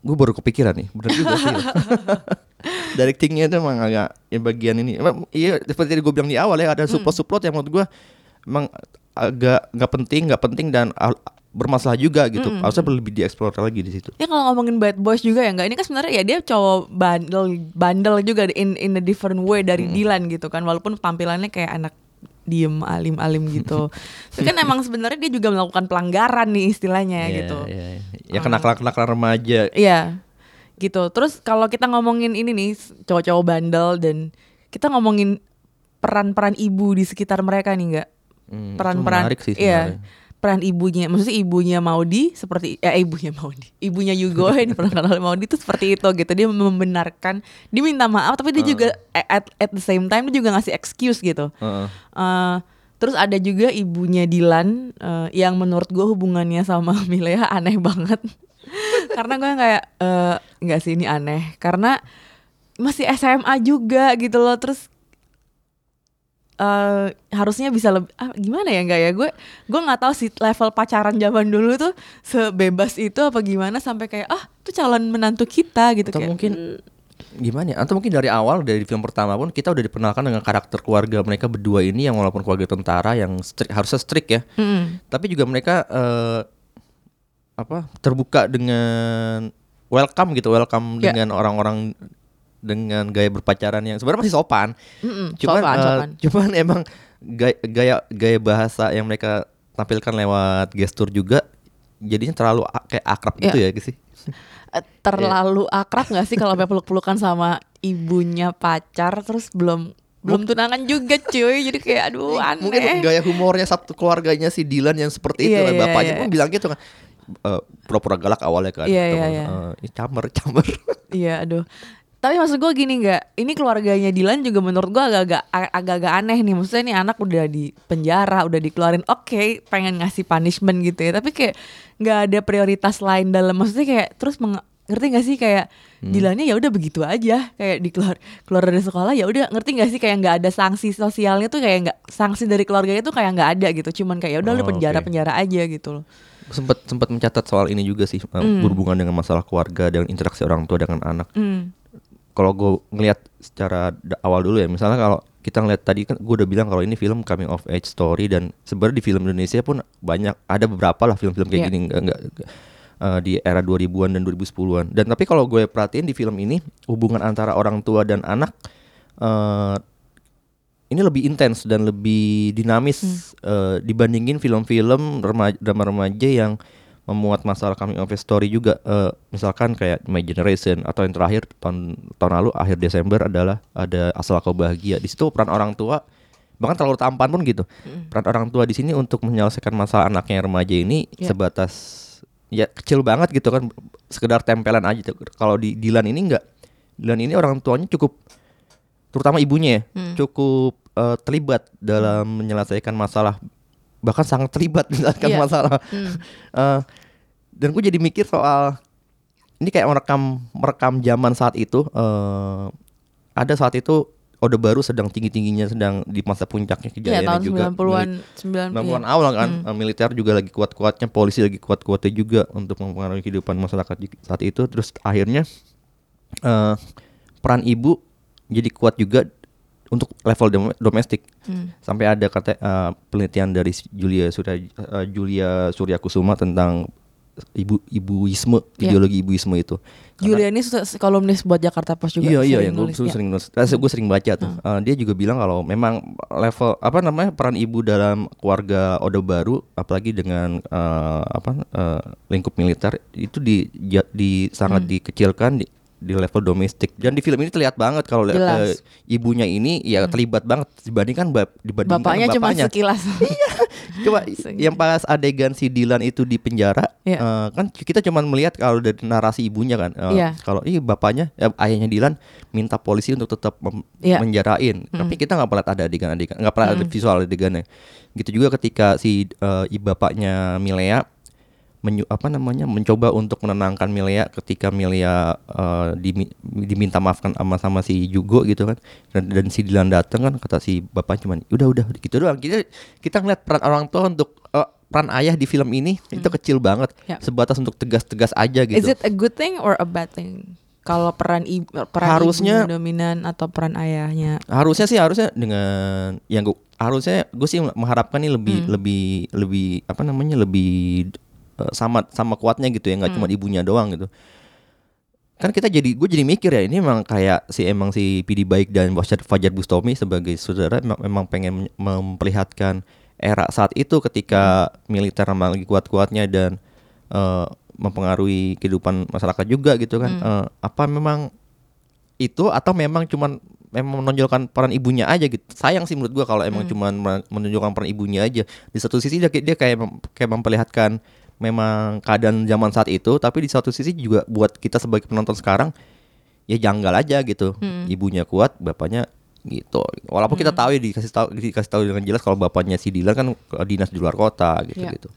Speaker 2: Gue baru kepikiran nih bener juga sih. Directingnya itu emang agak ya bagian ini iya seperti gue bilang di awal ya ada subplot subplot yang menurut gue emang agak nggak penting nggak penting dan al- bermasalah juga gitu harusnya lebih dieksplor lagi di situ
Speaker 1: Ya kalau ngomongin bad boys juga ya enggak ini kan sebenarnya ya dia cowok bandel bandel juga in in a different way dari Dylan gitu kan walaupun tampilannya kayak anak diem alim-alim gitu. Tapi kan emang sebenarnya dia juga melakukan pelanggaran nih istilahnya
Speaker 2: Iya,
Speaker 1: gitu.
Speaker 2: iya, iya. ya kenakalan kenakalan remaja
Speaker 1: Iya. Gitu. Terus kalau kita ngomongin ini nih cowok-cowok bandel dan kita ngomongin peran-peran ibu di sekitar mereka nih enggak?
Speaker 2: Hmm,
Speaker 1: Peran-peran
Speaker 2: menarik sih
Speaker 1: iya. Peran ibunya, maksudnya ibunya Maudi seperti eh ibunya Maudi, ibunya Yugo diperankan oleh Maudi itu seperti itu gitu. Dia membenarkan, dia minta maaf tapi dia juga at at the same time dia juga ngasih excuse gitu.
Speaker 2: Heeh.
Speaker 1: Eh, terus ada juga ibunya Dilan eh, yang menurut gue hubungannya sama Milea aneh banget. karena gue kayak eh nggak sih ini aneh karena masih SMA juga gitu loh terus eh harusnya bisa lebih ah, gimana ya enggak ya? Gue gue nggak tahu sih level pacaran zaman dulu tuh sebebas itu apa gimana sampai kayak ah tuh calon menantu kita gitu
Speaker 2: atau
Speaker 1: kayak.
Speaker 2: mungkin gimana ya? Atau mungkin dari awal dari film pertama pun kita udah diperkenalkan dengan karakter keluarga mereka berdua ini yang walaupun keluarga tentara yang strik, harusnya strict ya.
Speaker 1: Mm,
Speaker 2: tapi juga mereka eh, apa terbuka dengan welcome gitu welcome
Speaker 1: Ya.
Speaker 2: dengan orang-orang dengan gaya berpacaran yang sebenarnya masih sopan
Speaker 1: mm-mm,
Speaker 2: cuman
Speaker 1: sopan,
Speaker 2: eh,
Speaker 1: sopan.
Speaker 2: cuman emang gaya, gaya gaya bahasa yang mereka tampilkan lewat gestur juga jadinya terlalu kayak akrab gitu ya gitu sih
Speaker 1: Eh, terlalu akrab nggak sih kalau peluk-pelukan sama ibunya pacar terus belum belum tunangan juga cuy jadi kayak aduh aneh
Speaker 2: mungkin gaya humornya satu keluarganya si Dylan yang seperti itu
Speaker 1: Iya,
Speaker 2: kan
Speaker 1: iya,
Speaker 2: bapaknya
Speaker 1: iya.
Speaker 2: pun bilang gitu kan Eh, pura-pura galak awalnya kan
Speaker 1: Iya,
Speaker 2: gitu.
Speaker 1: iya, iya.
Speaker 2: Eh, camer camer
Speaker 1: Iya, aduh. Tapi maksud gue gini nggak, ini keluarganya Dilan juga menurut gue agak-agak agak-agak aneh nih. Maksudnya nih anak udah di penjara, udah dikeluarin. Oke, pengen ngasih punishment gitu ya. Tapi kayak nggak ada prioritas lain dalam. Maksudnya kayak terus meng- ngerti gak sih kayak Dilannya ya udah begitu aja kayak dikeluar keluar dari sekolah ya udah ngerti gak sih kayak nggak ada sanksi sosialnya tuh kayak nggak sanksi dari keluarganya tuh kayak nggak ada gitu cuman kayak ya udah lu
Speaker 2: Oh,
Speaker 1: penjara
Speaker 2: oke.
Speaker 1: penjara aja gitu loh
Speaker 2: sempat sempat mencatat soal ini juga sih eh, berhubungan dengan masalah keluarga dan interaksi orang tua dengan anak
Speaker 1: Hmm.
Speaker 2: Kalau gue ngelihat secara awal dulu ya misalnya kalau kita ngeliat tadi kan gue udah bilang kalau ini film coming of age story dan sebenarnya di film Indonesia pun banyak ada beberapa lah film-film kayak
Speaker 1: Iya.
Speaker 2: gini enggak, enggak, enggak, eh, di era 2000-an dan 2010-an dan tapi kalau gue perhatiin di film ini hubungan antara orang tua dan anak eh ini lebih intens dan lebih dinamis eh, dibandingin film-film remaja drama remaja yang memuat masalah coming of story juga. Eh, misalkan kayak My Generation atau yang terakhir tahun tahun lalu akhir Desember adalah ada asal kau bahagia. Di situ peran orang tua bahkan terlalu tampan pun gitu. Peran orang tua di sini untuk menyelesaikan masalah anaknya yang remaja ini
Speaker 1: Ya.
Speaker 2: sebatas ya kecil banget gitu kan. Sekedar tempelan aja kalau di Dilan ini enggak. Dilan ini orang tuanya cukup terutama ibunya ya, cukup eh, terlibat dalam menyelesaikan masalah bahkan sangat terlibat menyelesaikan
Speaker 1: Iya.
Speaker 2: masalah. Eh, dan gue jadi mikir soal ini kayak merekam merekam zaman saat itu eh, ada saat itu Orde Baru sedang tinggi-tingginya sedang di masa puncaknya
Speaker 1: Iya
Speaker 2: kejayaannya
Speaker 1: tahun
Speaker 2: juga.
Speaker 1: 90-an
Speaker 2: milik-
Speaker 1: 90
Speaker 2: 90-an awal kan eh, militer juga lagi kuat-kuatnya polisi lagi kuat-kuatnya juga untuk mempengaruhi kehidupan masyarakat saat itu. Terus akhirnya eh, peran ibu jadi kuat juga untuk level dom- domestik sampai ada kata eh, penelitian dari Julia Surya eh, Julia Surya Kusuma tentang ibu ibuisme
Speaker 1: Iya.
Speaker 2: ideologi ibuisme itu
Speaker 1: Julia ini kolumnis buat Jakarta Post juga.
Speaker 2: Iya iya yang gue
Speaker 1: ya.
Speaker 2: sering nulis, eh, gue sering baca tuh. Eh, dia juga bilang kalau memang level apa namanya peran ibu dalam keluarga Orde Baru, apalagi dengan eh, apa eh, lingkup militer itu di di sangat
Speaker 1: Hmm.
Speaker 2: dikecilkan di, di level domestik. Dan di film ini terlihat banget kalau.
Speaker 1: Hmm.
Speaker 2: ibunya ini ya terlibat banget dibandingkan bap, dibandingkan
Speaker 1: Bapaknya cuma
Speaker 2: bapaknya.
Speaker 1: sekilas.
Speaker 2: Coba yang pas adegan si Dilan itu di penjara,
Speaker 1: Iya.
Speaker 2: eh, kan kita cuma melihat kalau dari narasi ibunya kan, eh,
Speaker 1: Iya.
Speaker 2: kalau ih bapaknya, eh, ayahnya Dilan minta polisi untuk tetap
Speaker 1: Iya.
Speaker 2: menjarain, tapi kita nggak pernah ada adegan-adegan, nggak pernah ada visual adegannya. Gitu juga ketika si ibu bapaknya Milea menyu- apa namanya mencoba untuk menenangkan Milea ketika Milea eh, dimi- diminta maafkan sama sama si Jugo gitu kan dan, dan si Dilan datang kan kata si bapak cuman udah udah gitu doang kita kita ngeliat peran orang tua untuk eh, peran ayah di film ini itu kecil banget
Speaker 1: Ya.
Speaker 2: sebatas untuk tegas-tegas aja gitu
Speaker 1: Is it a good thing or a bad thing? Kalau peran ibu peran
Speaker 2: Harusnya-
Speaker 1: ibunya dominan atau peran ayahnya?
Speaker 2: harusnya sih harusnya dengan yang gue harusnya gue sih mengharapkan nih lebih
Speaker 1: Hmm.
Speaker 2: lebih lebih apa namanya lebih eh, sama sama kuatnya gitu ya nggak
Speaker 1: Hmm.
Speaker 2: cuma ibunya doang gitu kan kita jadi gue jadi mikir ya ini emang kayak si emang si PD Baik dan Fajar, Fajar Bustomi sebagai saudara emang, emang pengen memperlihatkan era saat itu ketika militer emang lagi kuat-kuatnya dan eh, mempengaruhi kehidupan masyarakat juga gitu kan Eh, apa memang itu atau memang cuman memang menonjolkan peran ibunya aja gitu. Sayang sih menurut gua kalau emang cuman men- menonjolkan peran ibunya aja. Di satu sisi dia, dia kayak kayak memperlihatkan memang keadaan zaman saat itu, tapi di satu sisi juga buat kita sebagai penonton sekarang ya janggal aja gitu. Ibunya kuat, bapaknya gitu. Walaupun kita tahu ya dikasih tahu dikasih tahu dengan jelas kalau bapaknya si Dilan kan eh, dinas di luar kota gitu
Speaker 1: Iya.
Speaker 2: gitu.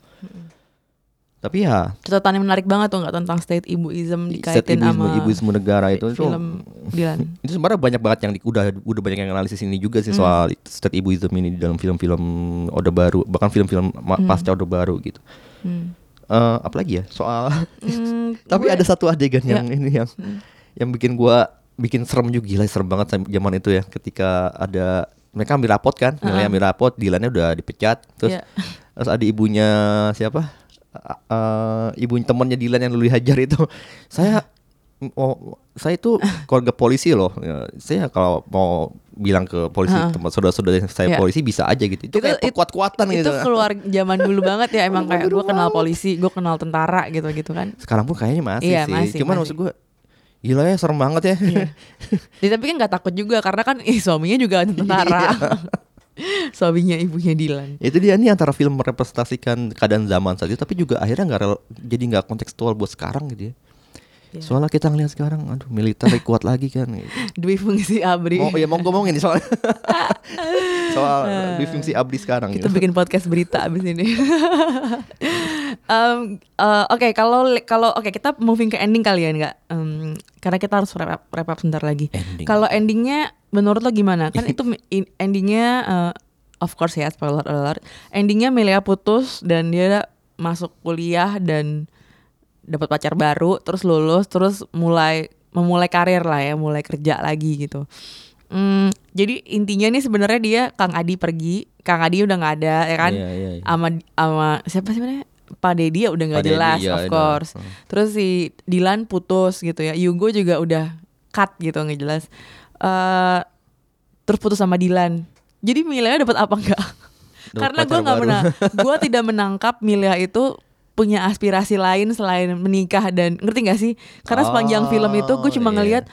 Speaker 2: Tapi ya
Speaker 1: Catatan yang menarik banget tuh nggak tentang state ibuism dikaitin
Speaker 2: ibuisme,
Speaker 1: sama
Speaker 2: ibuisme negara itu itu
Speaker 1: film Dilan.
Speaker 2: itu sebenarnya banyak banget yang di, udah udah banyak yang analisis ini juga sih soal state ibuism ini di dalam film-film Orde Baru bahkan film-film ma- pasca Orde Baru gitu.
Speaker 1: Hmm.
Speaker 2: Eh, apalagi ya? Soal
Speaker 1: Hmm,
Speaker 2: tapi
Speaker 1: gue-
Speaker 2: ada satu adegan
Speaker 1: Ya.
Speaker 2: yang ini yang yang bikin gua bikin serem juga. Gila serem banget zaman itu ya. Ketika ada mereka ambil rapot kan? Nilai ambil rapot Dilannya udah dipecat. Terus
Speaker 1: Iya.
Speaker 2: terus ada ibunya siapa? Eh, ibunya temannya Dilan yang dulu dihajar itu. Saya oh saya itu keluarga polisi loh. Ya, saya kalau mau bilang ke polisi
Speaker 1: Heeh.
Speaker 2: teman saudara-saudara saya
Speaker 1: Iya.
Speaker 2: polisi bisa aja gitu itu, kayak
Speaker 1: it-
Speaker 2: kuat-kuatan
Speaker 1: itu
Speaker 2: gitu
Speaker 1: keluar zaman dulu banget ya emang kayak gue kenal polisi, gue kenal tentara gitu gitu kan.
Speaker 2: sekarang pun kayaknya masih
Speaker 1: Iya,
Speaker 2: sih
Speaker 1: masih,
Speaker 2: cuman
Speaker 1: masih.
Speaker 2: maksud gue gila ya serem banget ya
Speaker 1: Ya, tapi kan nggak takut juga karena kan ih, suaminya juga tentara. suaminya ibunya Dilan.
Speaker 2: itu dia nih antara film merepresentasikan keadaan zaman saat itu tapi juga akhirnya nggak rel- jadi nggak kontekstual buat sekarang gitu ya
Speaker 1: Iya.
Speaker 2: soalnya kita ngeliat sekarang aduh militer kuat lagi kan gitu.
Speaker 1: Dwi fungsi abri.
Speaker 2: oh ya mau ngomongin nih soal soal di fungsi abdi sekarang
Speaker 1: Kita
Speaker 2: gitu.
Speaker 1: bikin podcast berita abis ini. Em, eh, Oke, kalau kalau oke kita moving ke ending kali ya enggak? Em, karena kita harus wrap up, wrap up sebentar lagi.
Speaker 2: Ending.
Speaker 1: Kalau endingnya menurut lo gimana? Kan itu endingnya eh, of course ya spoiler alert. Endingnya Melia putus dan dia masuk kuliah dan dapat pacar baru, terus lulus, terus mulai memulai karir lah ya, mulai kerja lagi gitu. Hmm, jadi intinya nih sebenarnya dia Kang Adi pergi, Kang Adi udah nggak ada ya kan?
Speaker 2: Iya, iya, iya.
Speaker 1: Sama sama siapa sih namanya? Pak Dedi ya udah nggak jelas,
Speaker 2: iya,
Speaker 1: of course.
Speaker 2: Hmm.
Speaker 1: Terus si Dilan putus gitu ya, Yugo juga udah cut gitu nggak jelas. Eh terus putus sama Dilan. Jadi Milia dapat apa enggak? Karena gue nggak menang, gue tidak menangkap Milia itu punya aspirasi lain selain menikah dan ngerti gak sih? Karena sepanjang
Speaker 2: Oh,
Speaker 1: film itu gue cuma
Speaker 2: iya.
Speaker 1: ngelihat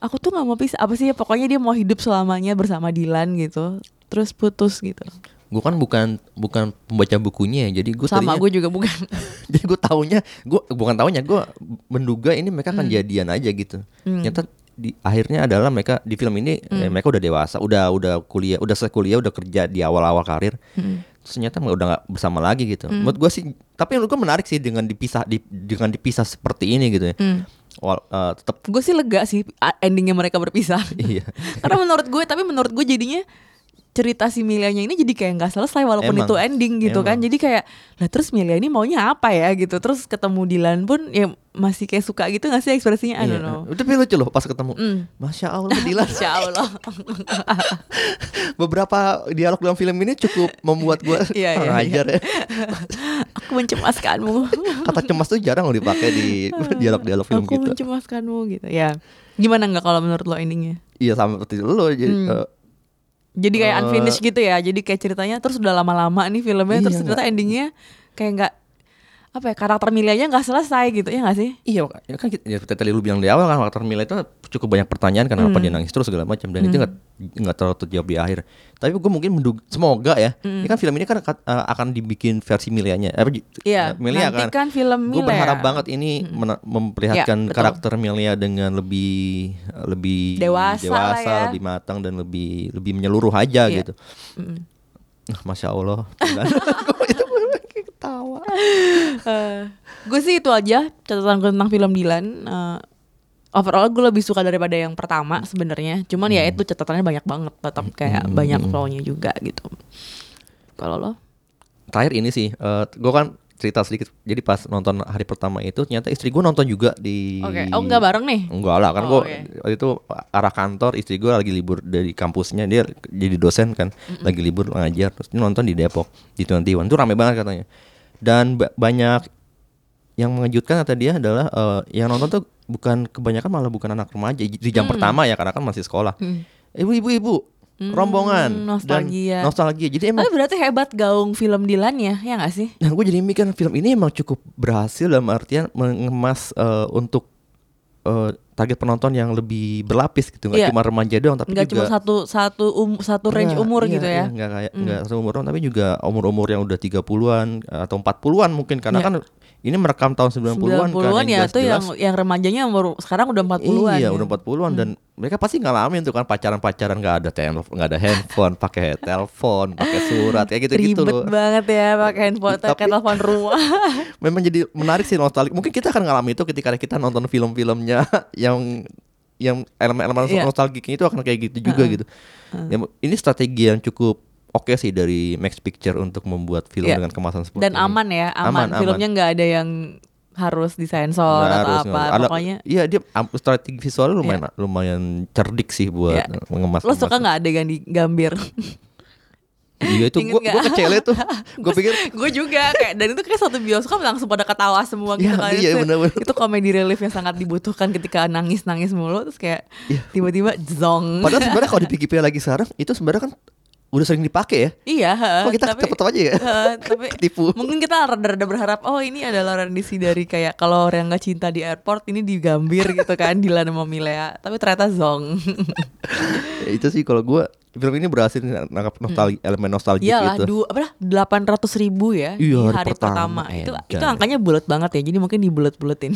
Speaker 1: aku tuh nggak mau pisah apa sih ya pokoknya dia mau hidup selamanya bersama Dilan gitu terus putus gitu
Speaker 2: gue kan bukan bukan pembaca bukunya ya jadi gue
Speaker 1: sama gue juga bukan
Speaker 2: jadi gue taunya gue bukan taunya gue menduga ini mereka akan
Speaker 1: Hmm.
Speaker 2: jadian aja gitu ternyata di akhirnya adalah mereka di film ini eh,
Speaker 1: Hmm.
Speaker 2: mereka udah dewasa, udah udah kuliah, udah selesai kuliah, udah kerja di awal-awal karir.
Speaker 1: Hmm.
Speaker 2: Ternyata udah nggak bersama lagi gitu. Menurut gue sih, tapi menurut gue menarik sih dengan dipisah di, dengan dipisah seperti ini gitu ya.
Speaker 1: Hmm.
Speaker 2: Wal, eh, tetap
Speaker 1: gue sih lega sih endingnya mereka berpisah
Speaker 2: iya.
Speaker 1: karena menurut gue tapi menurut gue jadinya cerita si Milianya ini jadi kayak nggak selesai walaupun
Speaker 2: Emang.
Speaker 1: itu ending gitu kan
Speaker 2: Emang.
Speaker 1: jadi kayak lah terus Milia ini maunya apa ya gitu terus ketemu Dilan pun ya masih kayak suka gitu nggak sih ekspresinya I don't know
Speaker 2: Iya. Tapi lucu loh pas ketemu.
Speaker 1: Hmm.
Speaker 2: Masya Allah Dilan.
Speaker 1: Masya Allah
Speaker 2: Beberapa dialog dalam film ini cukup membuat gue
Speaker 1: Iya, iya,
Speaker 2: ngajar ya.
Speaker 1: aku mencemaskanmu
Speaker 2: Kata cemas tuh jarang loh dipakai di dialog-dialog film
Speaker 1: aku
Speaker 2: kita.
Speaker 1: mencemaskanmu gitu ya gimana nggak kalau menurut lo endingnya
Speaker 2: Iya sama seperti lo jadi
Speaker 1: Hmm.
Speaker 2: eh,
Speaker 1: jadi kayak
Speaker 2: Eh,
Speaker 1: unfinished gitu ya. Jadi kayak ceritanya terus udah lama-lama nih filmnya
Speaker 2: Iya,
Speaker 1: terus ternyata endingnya kayak nggak apa ya karakter Milianya nggak selesai gitu ya nggak sih
Speaker 2: Iya ya kan kita- ya tadi lu bilang di awal kan karakter Mila itu cukup banyak pertanyaan kenapa
Speaker 1: Hmm.
Speaker 2: dia nangis terus segala macam dan itu nggak nggak terlalu terjawab di akhir. Tapi gue mungkin mendug semoga ya. Ini kan film ini kan akan, eh, akan dibikin versi Milianya. Apa
Speaker 1: Hmm. Iya,
Speaker 2: Milia
Speaker 1: nanti kan film
Speaker 2: Gue berharap banget ini mena- memperlihatkan
Speaker 1: Ya,
Speaker 2: karakter Milia dengan lebih lebih
Speaker 1: Dewasa lah ya.
Speaker 2: lebih matang dan lebih lebih menyeluruh aja
Speaker 1: Iya.
Speaker 2: gitu. Nah, Masya Allah. itu gue ketawa.
Speaker 1: gue sih itu aja catatan gue tentang film Dilan. Eh, overall gue lebih suka daripada yang pertama sebenarnya. Cuman ya itu catatannya banyak banget tetap kayak banyak flownya juga gitu. Kalau lo?
Speaker 2: Terakhir ini sih, gue kan cerita sedikit. Jadi pas nonton hari pertama itu ternyata istri gue nonton juga di.
Speaker 1: oke oh nggak bareng nih?
Speaker 2: Enggak lah kan
Speaker 1: Oh,
Speaker 2: gue waktu itu arah kantor istri gue lagi libur dari kampusnya dia jadi dosen kan lagi libur ngajar terus dia nonton di Depok di 21 itu rame banget katanya dan ba- banyak yang mengejutkan kata dia adalah eh, yang nonton tuh bukan kebanyakan malah bukan anak remaja. Di jam
Speaker 1: Hmm.
Speaker 2: pertama ya karena kan masih sekolah. Ibu-ibu ibu rombongan.
Speaker 1: Hmm, nostalgia.
Speaker 2: dan nostalgia. Jadi emang
Speaker 1: tapi berarti hebat gaung film Dilan ya ya nggak sih?
Speaker 2: Nah, gue jadi mikir film ini emang cukup berhasil dalam artian mengemas eh, untuk eh, target penonton yang lebih berlapis gitu, nggak
Speaker 1: Iya.
Speaker 2: cuma remaja doang, tapi
Speaker 1: nggak cuma satu satu um, satu range
Speaker 2: Nggak,
Speaker 1: umur
Speaker 2: iya,
Speaker 1: gitu
Speaker 2: iya,
Speaker 1: ya
Speaker 2: nggak kayak nggak satu umur doang, tapi juga umur-umur yang udah 30-an atau 40-an mungkin karena
Speaker 1: Iya.
Speaker 2: kan ini merekam tahun 90-an,
Speaker 1: 90-an
Speaker 2: kan
Speaker 1: ya tuh yang
Speaker 2: jelas-jelas-
Speaker 1: yang remajanya umur sekarang udah 40-an
Speaker 2: Iya,
Speaker 1: ya.
Speaker 2: udah 40-an dan mereka pasti ngalamin tuh kan pacaran-pacaran nggak ada telepon, nggak ada handphone, pakai telepon, pakai surat kayak gitu-gitu
Speaker 1: ribet
Speaker 2: loh.
Speaker 1: banget ya pakai handphone pakai telepon rumah
Speaker 2: memang jadi menarik sih nostalgia. Mungkin kita akan ngalami itu ketika kita nonton film-filmnya yang yang elemen-elemen
Speaker 1: Iya.
Speaker 2: nostalgiknya itu akan kayak gitu juga gitu. Ya, ini strategi yang cukup oke sih dari Max Picture untuk membuat film
Speaker 1: Iya.
Speaker 2: dengan kemasan seperti
Speaker 1: dan
Speaker 2: ini.
Speaker 1: aman ya aman,
Speaker 2: Aman,
Speaker 1: filmnya nggak ada yang harus disensor
Speaker 2: Nggak
Speaker 1: atau
Speaker 2: harus,
Speaker 1: apa
Speaker 2: ada-
Speaker 1: pokoknya
Speaker 2: Iya dia strategi visualnya lumayan lumayan cerdik sih buat
Speaker 1: Iya.
Speaker 2: mengemas.
Speaker 1: lo suka nggak adegan di gambir
Speaker 2: Iya itu
Speaker 1: nggak?
Speaker 2: gua kecele tuh. Gua pikir
Speaker 1: gue juga kayak dan itu kayak satu bioskop langsung pada ketawa semua gitu
Speaker 2: Iya,
Speaker 1: kan
Speaker 2: iya,
Speaker 1: Itu-
Speaker 2: bener-bener.
Speaker 1: itu komedi relief yang sangat dibutuhkan ketika nangis nangis mulu terus kayak tiba-tiba zong
Speaker 2: Iya. padahal sebenarnya kalau dipikir lagi sekarang itu sebenarnya kan udah sering dipakai ya.
Speaker 1: iya heeh,
Speaker 2: Kok kita
Speaker 1: tapi-
Speaker 2: cepet aja ya?
Speaker 1: heeh, tapi
Speaker 2: Ketipu.
Speaker 1: mungkin kita rada-rada berharap oh ini adalah renisi dari kayak kalau orang nggak cinta di airport ini digambir gitu kan Dilan sama Milea tapi ternyata zong
Speaker 2: Ya, itu sih kalau gua film ini berhasil nangkap nostalgi elemen nostalgia
Speaker 1: Iyalah,
Speaker 2: gitu.
Speaker 1: dua apa delapan ratus ribu ya di
Speaker 2: Iya, hari
Speaker 1: hari
Speaker 2: pertama,
Speaker 1: pertama. Itu
Speaker 2: edan.
Speaker 1: itu angkanya bulat banget ya. Jadi mungkin dibulet-buletin.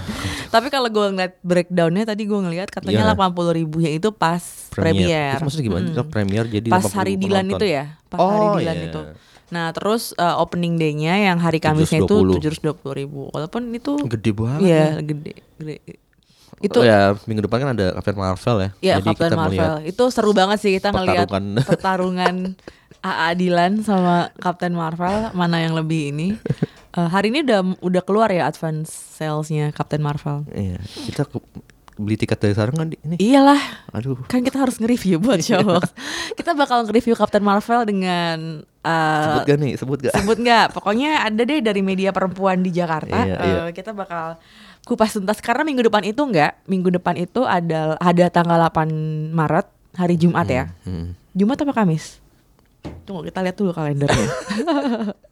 Speaker 1: Tapi kalau gue ngeliat breakdownnya tadi gue ngeliat katanya
Speaker 2: Iya.
Speaker 1: delapan puluh ribunya itu pas premier.
Speaker 2: Itu maksudnya gimana?
Speaker 1: Hmm.
Speaker 2: Premier jadi
Speaker 1: Pas
Speaker 2: 80.000
Speaker 1: hari Dilan
Speaker 2: penonton.
Speaker 1: itu ya. Pas hari
Speaker 2: Oh,
Speaker 1: Dilan
Speaker 2: iya.
Speaker 1: itu. Nah terus uh, opening day-nya yang hari Kamisnya itu
Speaker 2: 720.
Speaker 1: tujuh ratus dua puluh ribu. Walaupun itu
Speaker 2: Gede banget.
Speaker 1: Iya
Speaker 2: ya.
Speaker 1: gede, gede.
Speaker 2: Itu ya minggu depan kan ada Captain Marvel ya.
Speaker 1: Ya
Speaker 2: Jadi
Speaker 1: Captain
Speaker 2: kita
Speaker 1: Marvel itu seru banget sih kita ngelihat
Speaker 2: pertarungan.
Speaker 1: pertarungan AA Dilan sama Captain Marvel mana yang lebih ini. Eh, hari ini udah udah keluar ya advance salesnya Captain Marvel.
Speaker 2: Iya, kita beli tiket dari sekarang kan ini.
Speaker 1: Iyalah,
Speaker 2: Aduh.
Speaker 1: kan kita harus nge-review buat Showbox. kita bakal nge-review Captain Marvel dengan eh,
Speaker 2: Sebut gak nih? Sebut gak?
Speaker 1: sebut nggak? Pokoknya ada deh dari media perempuan di Jakarta.
Speaker 2: Iya, iya.
Speaker 1: Eh, kita bakal kupas tuntas karena minggu depan itu enggak. Minggu depan itu ada ada tanggal 8 Maret hari Jumat ya.
Speaker 2: Hmm.
Speaker 1: Jumat apa Kamis? Tunggu kita lihat dulu kalendernya.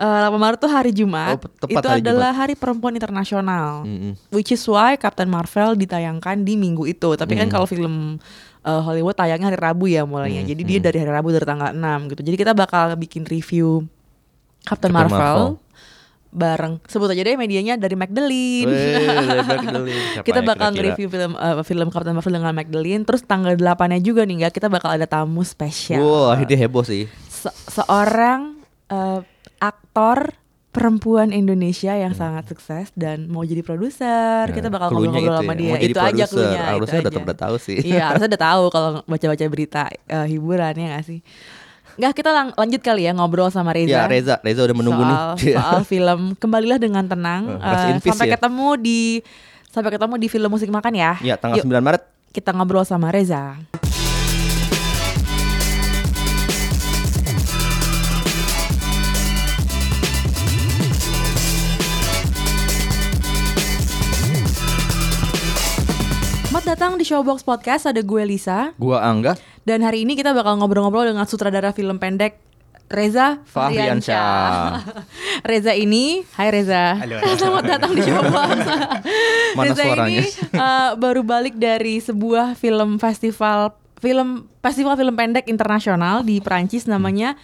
Speaker 1: Eh, 8 Maret tuh hari Jumat.
Speaker 2: Oh,
Speaker 1: itu
Speaker 2: hari
Speaker 1: adalah Hari Perempuan Internasional.
Speaker 2: Mm-mm.
Speaker 1: Which is why Captain Marvel ditayangkan di minggu itu. Tapi
Speaker 2: Hmm.
Speaker 1: kan kalau film eh, Hollywood tayangnya hari Rabu ya mulainya.
Speaker 2: Hmm,
Speaker 1: Jadi dia dari hari Rabu dari tanggal 6 gitu. Jadi kita bakal bikin review Captain,
Speaker 2: Captain
Speaker 1: Marvel,
Speaker 2: Marvel.
Speaker 1: Bareng. Sebut aja deh medianya dari Magdalene. Kita bakal nge-review film eh, film Captain Marvel dengan Magdalene. Terus tanggal 8-nya juga nih nggak kita bakal ada tamu spesial.
Speaker 2: Wah, ini heboh sih.
Speaker 1: Se- seorang eh, aktor perempuan Indonesia yang sangat sukses dan mau jadi produser.
Speaker 2: Nah,
Speaker 1: kita bakal ngobrol-ngobrol
Speaker 2: itu
Speaker 1: sama
Speaker 2: ya.
Speaker 1: dia.
Speaker 2: Mau jadi
Speaker 1: itu aja
Speaker 2: produser.
Speaker 1: cluenya. itu
Speaker 2: Harusnya udah
Speaker 1: aja.
Speaker 2: udah tahu sih.
Speaker 1: Iya, harusnya udah tahu kalau baca-baca berita eh, hiburan ya nggak sih? Nggak, kita lang- lanjut kali ya ngobrol sama Reza.
Speaker 2: Ya, Reza, Reza udah menunggu
Speaker 1: soal,
Speaker 2: nih.
Speaker 1: soal film Kembalilah dengan tenang.
Speaker 2: Peace
Speaker 1: sampai
Speaker 2: ya.
Speaker 1: ketemu di sampai ketemu di film musik makan ya.
Speaker 2: Ya, tanggal
Speaker 1: Yuk,
Speaker 2: 9 Maret.
Speaker 1: kita ngobrol sama Reza. Datang di Showbox Podcast, ada gue Lisa
Speaker 2: Gua Angga.
Speaker 1: Dan hari ini kita bakal ngobrol-ngobrol dengan sutradara film pendek Reza
Speaker 2: Fahriansyah.
Speaker 1: Reza ini, hai Reza. Selamat datang di Showbox.
Speaker 2: Mana
Speaker 1: Reza
Speaker 2: suaranya?
Speaker 1: ini eh, baru balik dari sebuah film festival film festival film pendek internasional di Prancis namanya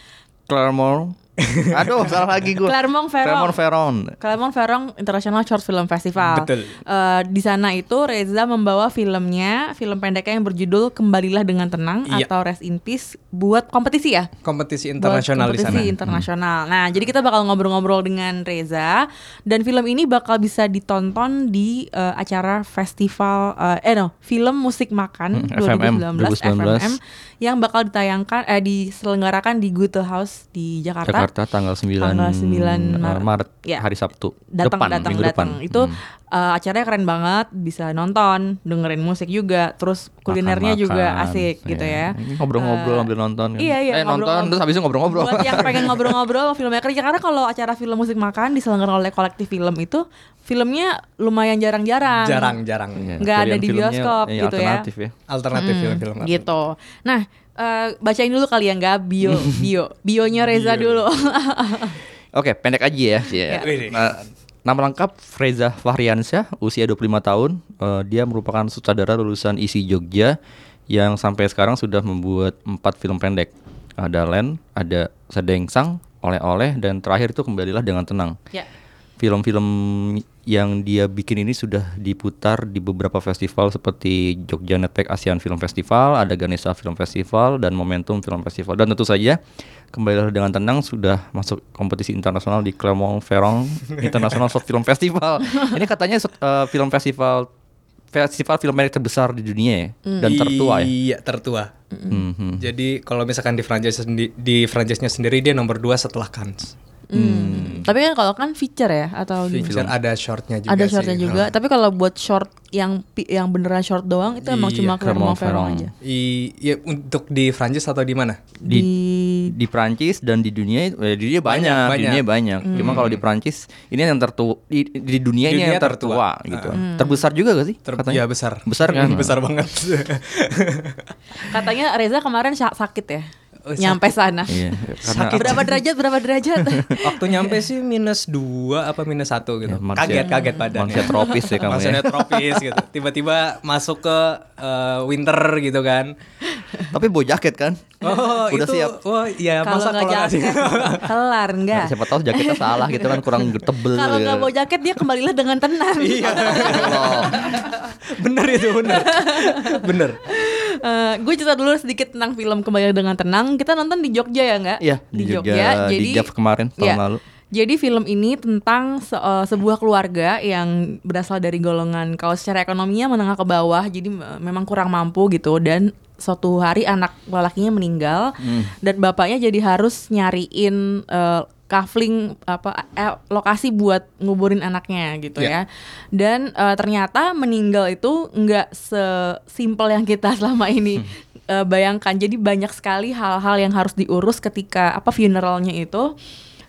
Speaker 2: Clermont. Aduh, salah lagi gua.
Speaker 1: Clermont-Ferrand.
Speaker 2: Clermont-Ferrand.
Speaker 1: Clermont-Ferrand International Short Film Festival.
Speaker 9: Betul.
Speaker 1: Eh, di sana itu Reza membawa filmnya, film pendeknya yang berjudul Kembalilah dengan Tenang
Speaker 9: Iya.
Speaker 1: atau Rest in Peace buat kompetisi ya?
Speaker 9: kompetisi internasional di
Speaker 1: kompetisi
Speaker 9: sana.
Speaker 1: internasional. Nah, jadi kita bakal ngobrol-ngobrol dengan Reza dan film ini bakal bisa ditonton di eh, acara festival eh, eh no, film musik makan
Speaker 2: Hmm,
Speaker 1: 2019,
Speaker 2: 2019.
Speaker 1: FMM yang bakal ditayangkan eh diselenggarakan di Goethe House di Jakarta.
Speaker 2: Jakarta tanggal 9
Speaker 1: Tanggal 9
Speaker 2: eh,
Speaker 1: Maret.
Speaker 2: Maret,
Speaker 1: Ya.
Speaker 2: hari Sabtu.
Speaker 1: datang
Speaker 2: depan,
Speaker 1: datang
Speaker 2: minggu
Speaker 1: datang
Speaker 2: depan.
Speaker 1: itu
Speaker 2: Hmm.
Speaker 1: eh, acaranya keren banget bisa nonton dengerin musik juga terus kulinernya juga
Speaker 2: Makan-makan,
Speaker 1: asik gitu ya
Speaker 2: Ini Ngobrol-ngobrol
Speaker 1: Eh,
Speaker 2: sambil nonton. kan.
Speaker 1: iya iya
Speaker 2: Eh nonton
Speaker 1: ngobrol-ngobrol.
Speaker 2: terus habis itu ngobrol-ngobrol.
Speaker 1: buat yang pengen ngobrol-ngobrol sama filmmaker ya karena kalau acara film musik makan diselenggarakan oleh kolektif film itu filmnya lumayan jarang-jarang
Speaker 9: Jarang-jarang.
Speaker 2: Iya,
Speaker 1: nggak ada di
Speaker 2: filmnya,
Speaker 1: bioskop
Speaker 2: eh,
Speaker 1: gitu ya.
Speaker 2: alternatif ya.
Speaker 9: Alternatif
Speaker 1: Hmm,
Speaker 9: film-film.
Speaker 1: gitu nah eh, bacain dulu kali ya nggak bio bio bionya Reza
Speaker 9: Bio.
Speaker 1: dulu
Speaker 2: Oke, pendek aja ya.
Speaker 1: Ya.
Speaker 2: Iya. Nah, nama lengkap Reza Fahriansyah, usia 25 tahun. Eh, dia merupakan sutradara lulusan ISI Jogja yang sampai sekarang sudah membuat empat film pendek. Ada Len, ada Sedengsang, Oleh-oleh, dan terakhir itu kembalilah dengan tenang.
Speaker 1: ya
Speaker 2: Film-film yang dia bikin ini sudah diputar di beberapa festival seperti Jogja Netpack ASEAN Film Festival, ada Ganesha Film Festival, dan Momentum Film Festival. Dan tentu saja kembali dengan tenang sudah masuk kompetisi internasional di Clermont-Ferrand International Short Film Festival. Ini katanya eh, film festival festival film pendek terbesar di dunia ya dan tertua ya.
Speaker 9: Iya, tertua.
Speaker 2: Mhm.
Speaker 9: Jadi kalau misalkan di franchise di franchise-nya sendiri dia nomor 2 setelah Cannes.
Speaker 1: Hmm. Tapi kan kalau kan feature ya atau gimana?
Speaker 9: Feature ada shortnya juga
Speaker 1: ada
Speaker 9: sih.
Speaker 1: shortnya juga.
Speaker 9: Nah.
Speaker 1: Tapi kalau buat short yang yang beneran short doang itu emang
Speaker 9: Iya,
Speaker 1: cuma Clermont Ferrand aja.
Speaker 9: I, ya, untuk di Prancis atau di mana?
Speaker 2: di di Prancis dan di dunia eh, di dunia banyak,
Speaker 9: Banyak,
Speaker 2: dunia banyak. Cuma kalau di Prancis ini yang tertua di, di dunia ini yang tertua,
Speaker 9: tertua.
Speaker 2: gitu.
Speaker 1: Hmm.
Speaker 2: Terbesar juga gak sih?
Speaker 9: Ter-
Speaker 2: katanya?
Speaker 9: ya besar.
Speaker 2: Besar kan?
Speaker 9: besar banget.
Speaker 1: Katanya Reza kemarin sakit ya.
Speaker 9: Oh,
Speaker 1: nyampe sana.
Speaker 2: Iya, karena
Speaker 1: Berapa derajat? Berapa derajat?
Speaker 9: Waktu nyampe sih minus 2 apa minus 1 gitu.
Speaker 2: Ya, manusia-
Speaker 9: kaget kaget badannya.
Speaker 2: manusia tropis ya kamu ya.
Speaker 9: Manusia tropis gitu. Tiba-tiba masuk ke eh, winter gitu kan.
Speaker 2: Tapi bawa jaket kan?
Speaker 9: Oh,
Speaker 2: Udah
Speaker 9: itu
Speaker 2: siap.
Speaker 9: Oh, iya
Speaker 1: Kalau
Speaker 9: masa
Speaker 1: nggak
Speaker 9: kalau sih?
Speaker 1: jaket, kelar enggak?
Speaker 2: Siapa tahu jaketnya salah gitu kan kurang tebel.
Speaker 1: Kalau
Speaker 2: gitu.
Speaker 1: nggak bawa jaket dia kembalilah dengan tenang.
Speaker 9: Iya. bener itu bener. bener.
Speaker 1: gue cerita dulu sedikit tentang film Kembali dengan Tenang. Kita nonton di Jogja ya nggak?
Speaker 2: Iya, di Jogja, di Jav kemarin, tahun
Speaker 1: Iya.
Speaker 2: lalu.
Speaker 1: Jadi film ini tentang se- eh, sebuah keluarga yang berasal dari golongan kalau secara ekonominya menengah ke bawah, jadi memang kurang mampu gitu dan suatu hari anak lelakinya meninggal
Speaker 2: Hmm.
Speaker 1: dan bapaknya jadi harus nyariin eh, kafling apa eh, lokasi buat nguburin anaknya gitu
Speaker 9: Iya.
Speaker 1: ya. Dan eh, ternyata meninggal itu nggak sesimpel yang kita selama ini eh, bayangkan. Jadi banyak sekali hal-hal yang harus diurus ketika apa funeralnya itu.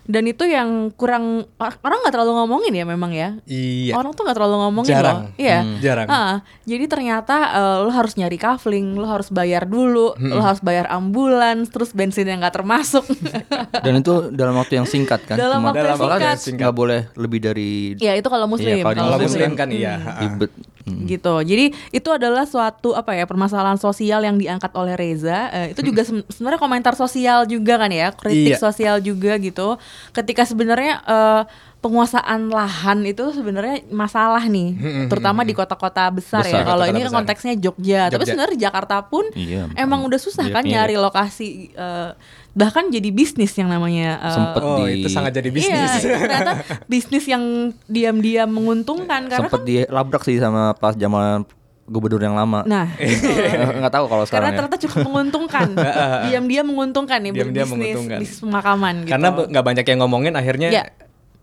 Speaker 1: Dan itu yang kurang orang nggak terlalu ngomongin ya memang ya.
Speaker 9: Iya.
Speaker 1: Orang tuh nggak terlalu ngomongin
Speaker 9: Jarang.
Speaker 1: loh. Iya.
Speaker 9: Hmm, jarang.
Speaker 1: Ah, jadi ternyata eh, lo harus nyari kafling, lo harus bayar dulu,
Speaker 9: Hmm.
Speaker 1: lo harus bayar ambulans, terus bensin yang nggak termasuk.
Speaker 2: Dan itu dalam waktu yang singkat kan?
Speaker 1: Dalam waktu yang singkat.
Speaker 2: nggak boleh lebih dari
Speaker 1: ya itu kalau muslim.
Speaker 2: Iya, kalau
Speaker 9: Kalau
Speaker 2: Muslim
Speaker 9: muslim
Speaker 2: kan
Speaker 9: kan iya.
Speaker 2: ribet. Hmm.
Speaker 1: gitu. Jadi itu adalah suatu apa ya permasalahan sosial yang diangkat oleh Reza. Eh, itu juga sem- sebenarnya komentar sosial juga kan ya, kritik
Speaker 9: Iya.
Speaker 1: sosial juga gitu. Ketika sebenarnya eh, penguasaan lahan itu sebenarnya masalah nih, terutama di kota-kota besar, ya.
Speaker 2: Besar,
Speaker 1: Kalau
Speaker 9: kota-kota
Speaker 1: ini
Speaker 9: besar.
Speaker 1: konteksnya Jogja, tapi
Speaker 9: Jogja.
Speaker 1: sebenarnya Jakarta pun
Speaker 2: Iya,
Speaker 1: emang udah susah kan
Speaker 2: mirip-mirip.
Speaker 1: nyari lokasi eh, bahkan jadi bisnis yang namanya eh,
Speaker 2: Sempet
Speaker 9: Oh,
Speaker 2: di
Speaker 9: itu sangat jadi bisnis.
Speaker 1: Iya, ternyata bisnis yang diam-diam menguntungkan karena
Speaker 2: sempet
Speaker 1: kan
Speaker 2: dilabrak sih sama pas zaman gubernur yang lama.
Speaker 1: nah
Speaker 2: nggak tahu kalau
Speaker 1: karena
Speaker 2: sekarang ya.
Speaker 1: ternyata cukup menguntungkan diam-diam menguntungkan nih
Speaker 9: Diam-diam
Speaker 1: bisnis
Speaker 9: menguntungkan.
Speaker 1: bisnis pemakaman gitu
Speaker 9: Karena nggak banyak yang ngomongin akhirnya
Speaker 1: Iya.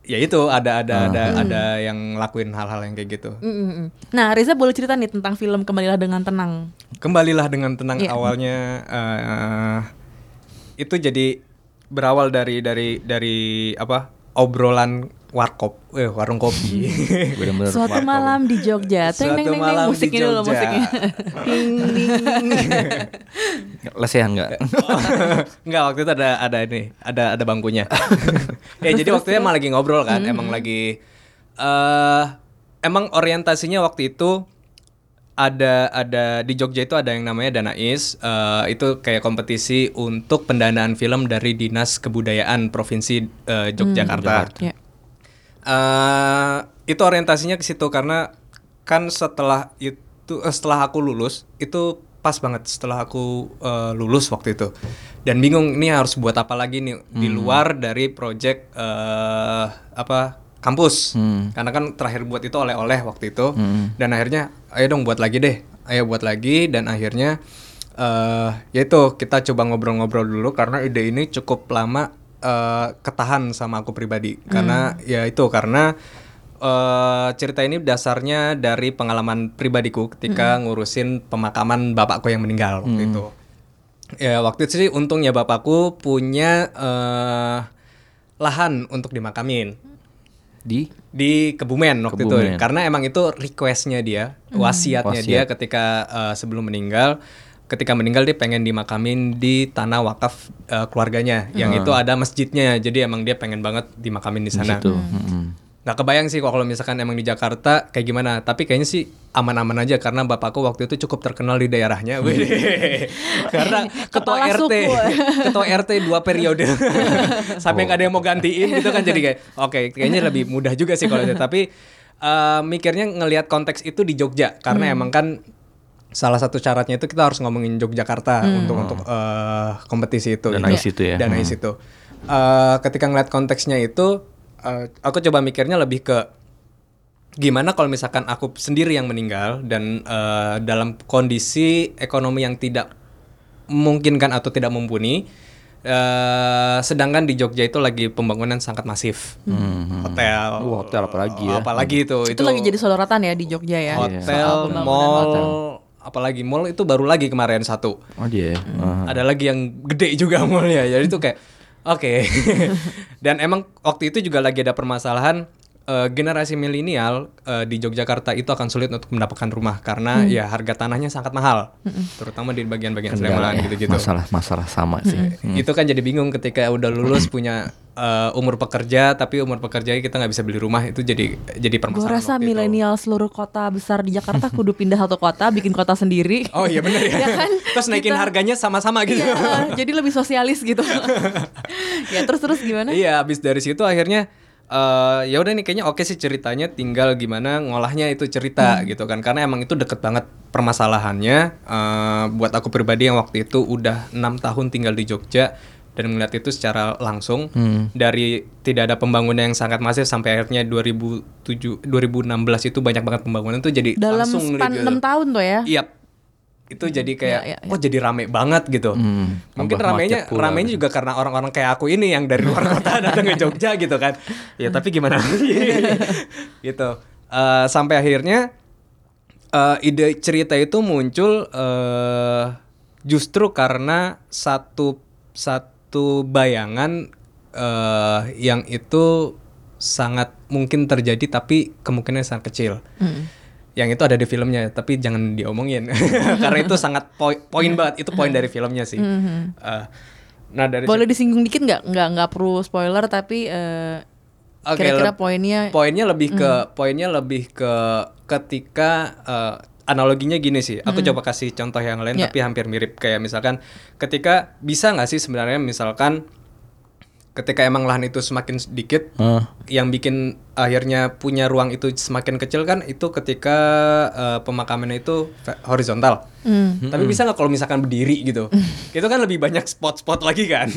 Speaker 9: ya itu ada ada ada
Speaker 1: Hmm.
Speaker 9: ada yang lakuin hal-hal yang kayak gitu.
Speaker 1: Mm, mm, mm. Nah Reza boleh cerita nih tentang film Kembalilah Dengan Tenang
Speaker 9: Kembalilah dengan tenang
Speaker 1: Iya.
Speaker 9: awalnya eh, itu jadi berawal dari dari dari apa obrolan warkop, eh warung kopi.
Speaker 2: Bener-bener
Speaker 1: Suatu
Speaker 9: warkop.
Speaker 1: malam di Jogja Teng,
Speaker 9: Suatu
Speaker 1: teng, teng,
Speaker 9: di
Speaker 1: Musiknya dulu
Speaker 9: Jogja.
Speaker 1: musiknya Ding, ding.
Speaker 2: lesehan nggak?
Speaker 9: Enggak waktu itu ada ada ini ada ada bangkunya. ya jadi waktu itu emang lagi ngobrol kan, emang lagi eh emang orientasinya waktu itu ada ada di Jogja itu ada yang namanya Danais eh, itu kayak kompetisi untuk pendanaan film dari Dinas Kebudayaan Provinsi eh, Yogyakarta.
Speaker 1: Ya.
Speaker 9: Eh, itu orientasinya ke situ karena kan setelah itu setelah aku lulus itu pas banget setelah aku eh, lulus waktu itu dan bingung ini harus buat apa lagi nih di luar dari project eh, apa kampus. Karena kan terakhir buat itu oleh-oleh waktu itu. Dan akhirnya ayo dong buat lagi deh ayo buat lagi. Dan akhirnya eh ya itu kita coba ngobrol-ngobrol dulu karena ide ini cukup lama eh, ketahan sama aku pribadi. Karena ya itu karena eh cerita ini dasarnya dari pengalaman pribadiku ketika ngurusin pemakaman bapakku yang meninggal waktu itu. Ya waktu itu sih untungnya bapakku punya eh lahan untuk dimakamin
Speaker 2: Di?
Speaker 9: Di Kebumen waktu
Speaker 2: Kebumen.
Speaker 9: itu karena emang itu requestnya dia wasiatnya
Speaker 2: Wasiat.
Speaker 9: dia ketika eh, sebelum meninggal. Ketika meninggal dia pengen dimakamin di tanah wakaf eh, keluarganya. Yang itu ada masjidnya. Jadi emang dia pengen banget dimakamin di sana.
Speaker 2: Situ. Mm-mm.
Speaker 9: Nggak kebayang sih kok kalau misalkan emang di Jakarta kayak gimana. Tapi kayaknya sih aman-aman aja karena bapakku waktu itu cukup terkenal di daerahnya. Wih. karena ketua
Speaker 1: Kepala
Speaker 9: RT
Speaker 1: suku.
Speaker 9: ketua RT dua periode. Sampai nggak ada yang mau gantiin gitu kan. Jadi kayak oke kayaknya lebih mudah juga sih kalau itu. Tapi eh, mikirnya ngelihat konteks itu di Jogja. Karena emang kan salah satu syaratnya itu kita harus ngomongin Yogyakarta untuk untuk eh, kompetisi itu
Speaker 2: Dan
Speaker 9: gitu.
Speaker 2: AIS itu ya.
Speaker 9: dan
Speaker 2: Hmm.
Speaker 9: AIS itu Eh, ketika ngeliat konteksnya itu eh, aku coba mikirnya lebih ke gimana kalau misalkan aku sendiri yang meninggal dan eh, dalam kondisi ekonomi yang tidak memungkinkan atau tidak mumpuni eh, sedangkan di Jogja itu lagi pembangunan sangat masif hotel
Speaker 2: Wah, hotel apalagi ya.
Speaker 9: apalagi itu
Speaker 1: Itu lagi jadi sorotan ya di Jogja ya
Speaker 9: hotel
Speaker 1: pembangunan
Speaker 9: mall
Speaker 1: hotel.
Speaker 9: apalagi mall itu baru lagi kemarin satu
Speaker 2: Oh dia. ya? Ah.
Speaker 9: ada lagi yang gede juga mallnya jadi itu kayak oke. Dan emang waktu itu juga lagi ada permasalahan eh, generasi milenial eh, di Yogyakarta itu akan sulit untuk mendapatkan rumah karena ya harga tanahnya sangat mahal terutama di bagian-bagian Sleman
Speaker 2: ya.
Speaker 9: gitu-gitu
Speaker 2: Masalah masalah sama sih.
Speaker 9: itu kan jadi bingung ketika udah lulus punya eh, umur pekerja tapi umur pekerja kita nggak bisa beli rumah itu jadi jadi
Speaker 1: Gue
Speaker 9: permasalahan
Speaker 1: rasa
Speaker 9: waktu itu.
Speaker 1: milenial seluruh kota besar di Jakarta kudu pindah satu kota, bikin kota sendiri.
Speaker 9: oh iya benar ya,
Speaker 1: Ya kan?
Speaker 9: terus naikin
Speaker 1: Kita-
Speaker 9: harganya sama-sama gitu
Speaker 1: Iya, jadi lebih sosialis gitu. ya terus terus gimana?
Speaker 9: Iya, abis dari situ akhirnya eh ya udah nih kayaknya oke sih ceritanya tinggal gimana ngolahnya itu cerita gitu kan karena emang itu deket banget permasalahannya eh buat aku pribadi yang waktu itu udah enam tahun tinggal di Jogja dan melihat itu secara langsung dari tidak ada pembangunan yang sangat masif sampai akhirnya 2007 2016 itu banyak banget pembangunan tuh jadi
Speaker 1: Dalam
Speaker 9: langsung
Speaker 1: span
Speaker 9: gitu.
Speaker 1: 6 tahun tuh ya.
Speaker 9: Iya. Itu jadi kayak
Speaker 1: ya, ya.
Speaker 9: oh jadi rame banget gitu. Mungkin
Speaker 2: tambah
Speaker 9: ramenya ramenya juga karena orang-orang kayak aku ini yang dari luar kota datang ke Jogja gitu kan. Ya tapi gimana gitu. Eh, sampai akhirnya eh, ide cerita itu muncul eh justru karena satu satu bayangan eh yang itu sangat mungkin terjadi tapi kemungkinannya sangat kecil yang itu ada di filmnya tapi jangan diomongin. Karena itu sangat poi- poin banget. Itu poin dari filmnya sih. Eh, nah dari
Speaker 1: Boleh disinggung dikit nggak? Nggak nggak perlu spoiler tapi eh,
Speaker 9: Oke,
Speaker 1: kira-kira poinnya.
Speaker 9: poinnya lebih ke poinnya lebih ke ketika eh, analoginya gini sih. Aku coba kasih contoh yang lain
Speaker 1: Ya.
Speaker 9: tapi hampir mirip. Kayak misalkan ketika bisa nggak sih sebenarnya misalkan ketika emang lahan itu semakin sedikit, yang bikin akhirnya punya ruang itu semakin kecil kan itu ketika eh, pemakamannya itu horizontal. Tapi bisa nggak kalau misalkan berdiri gitu? itu kan lebih banyak spot-spot lagi kan,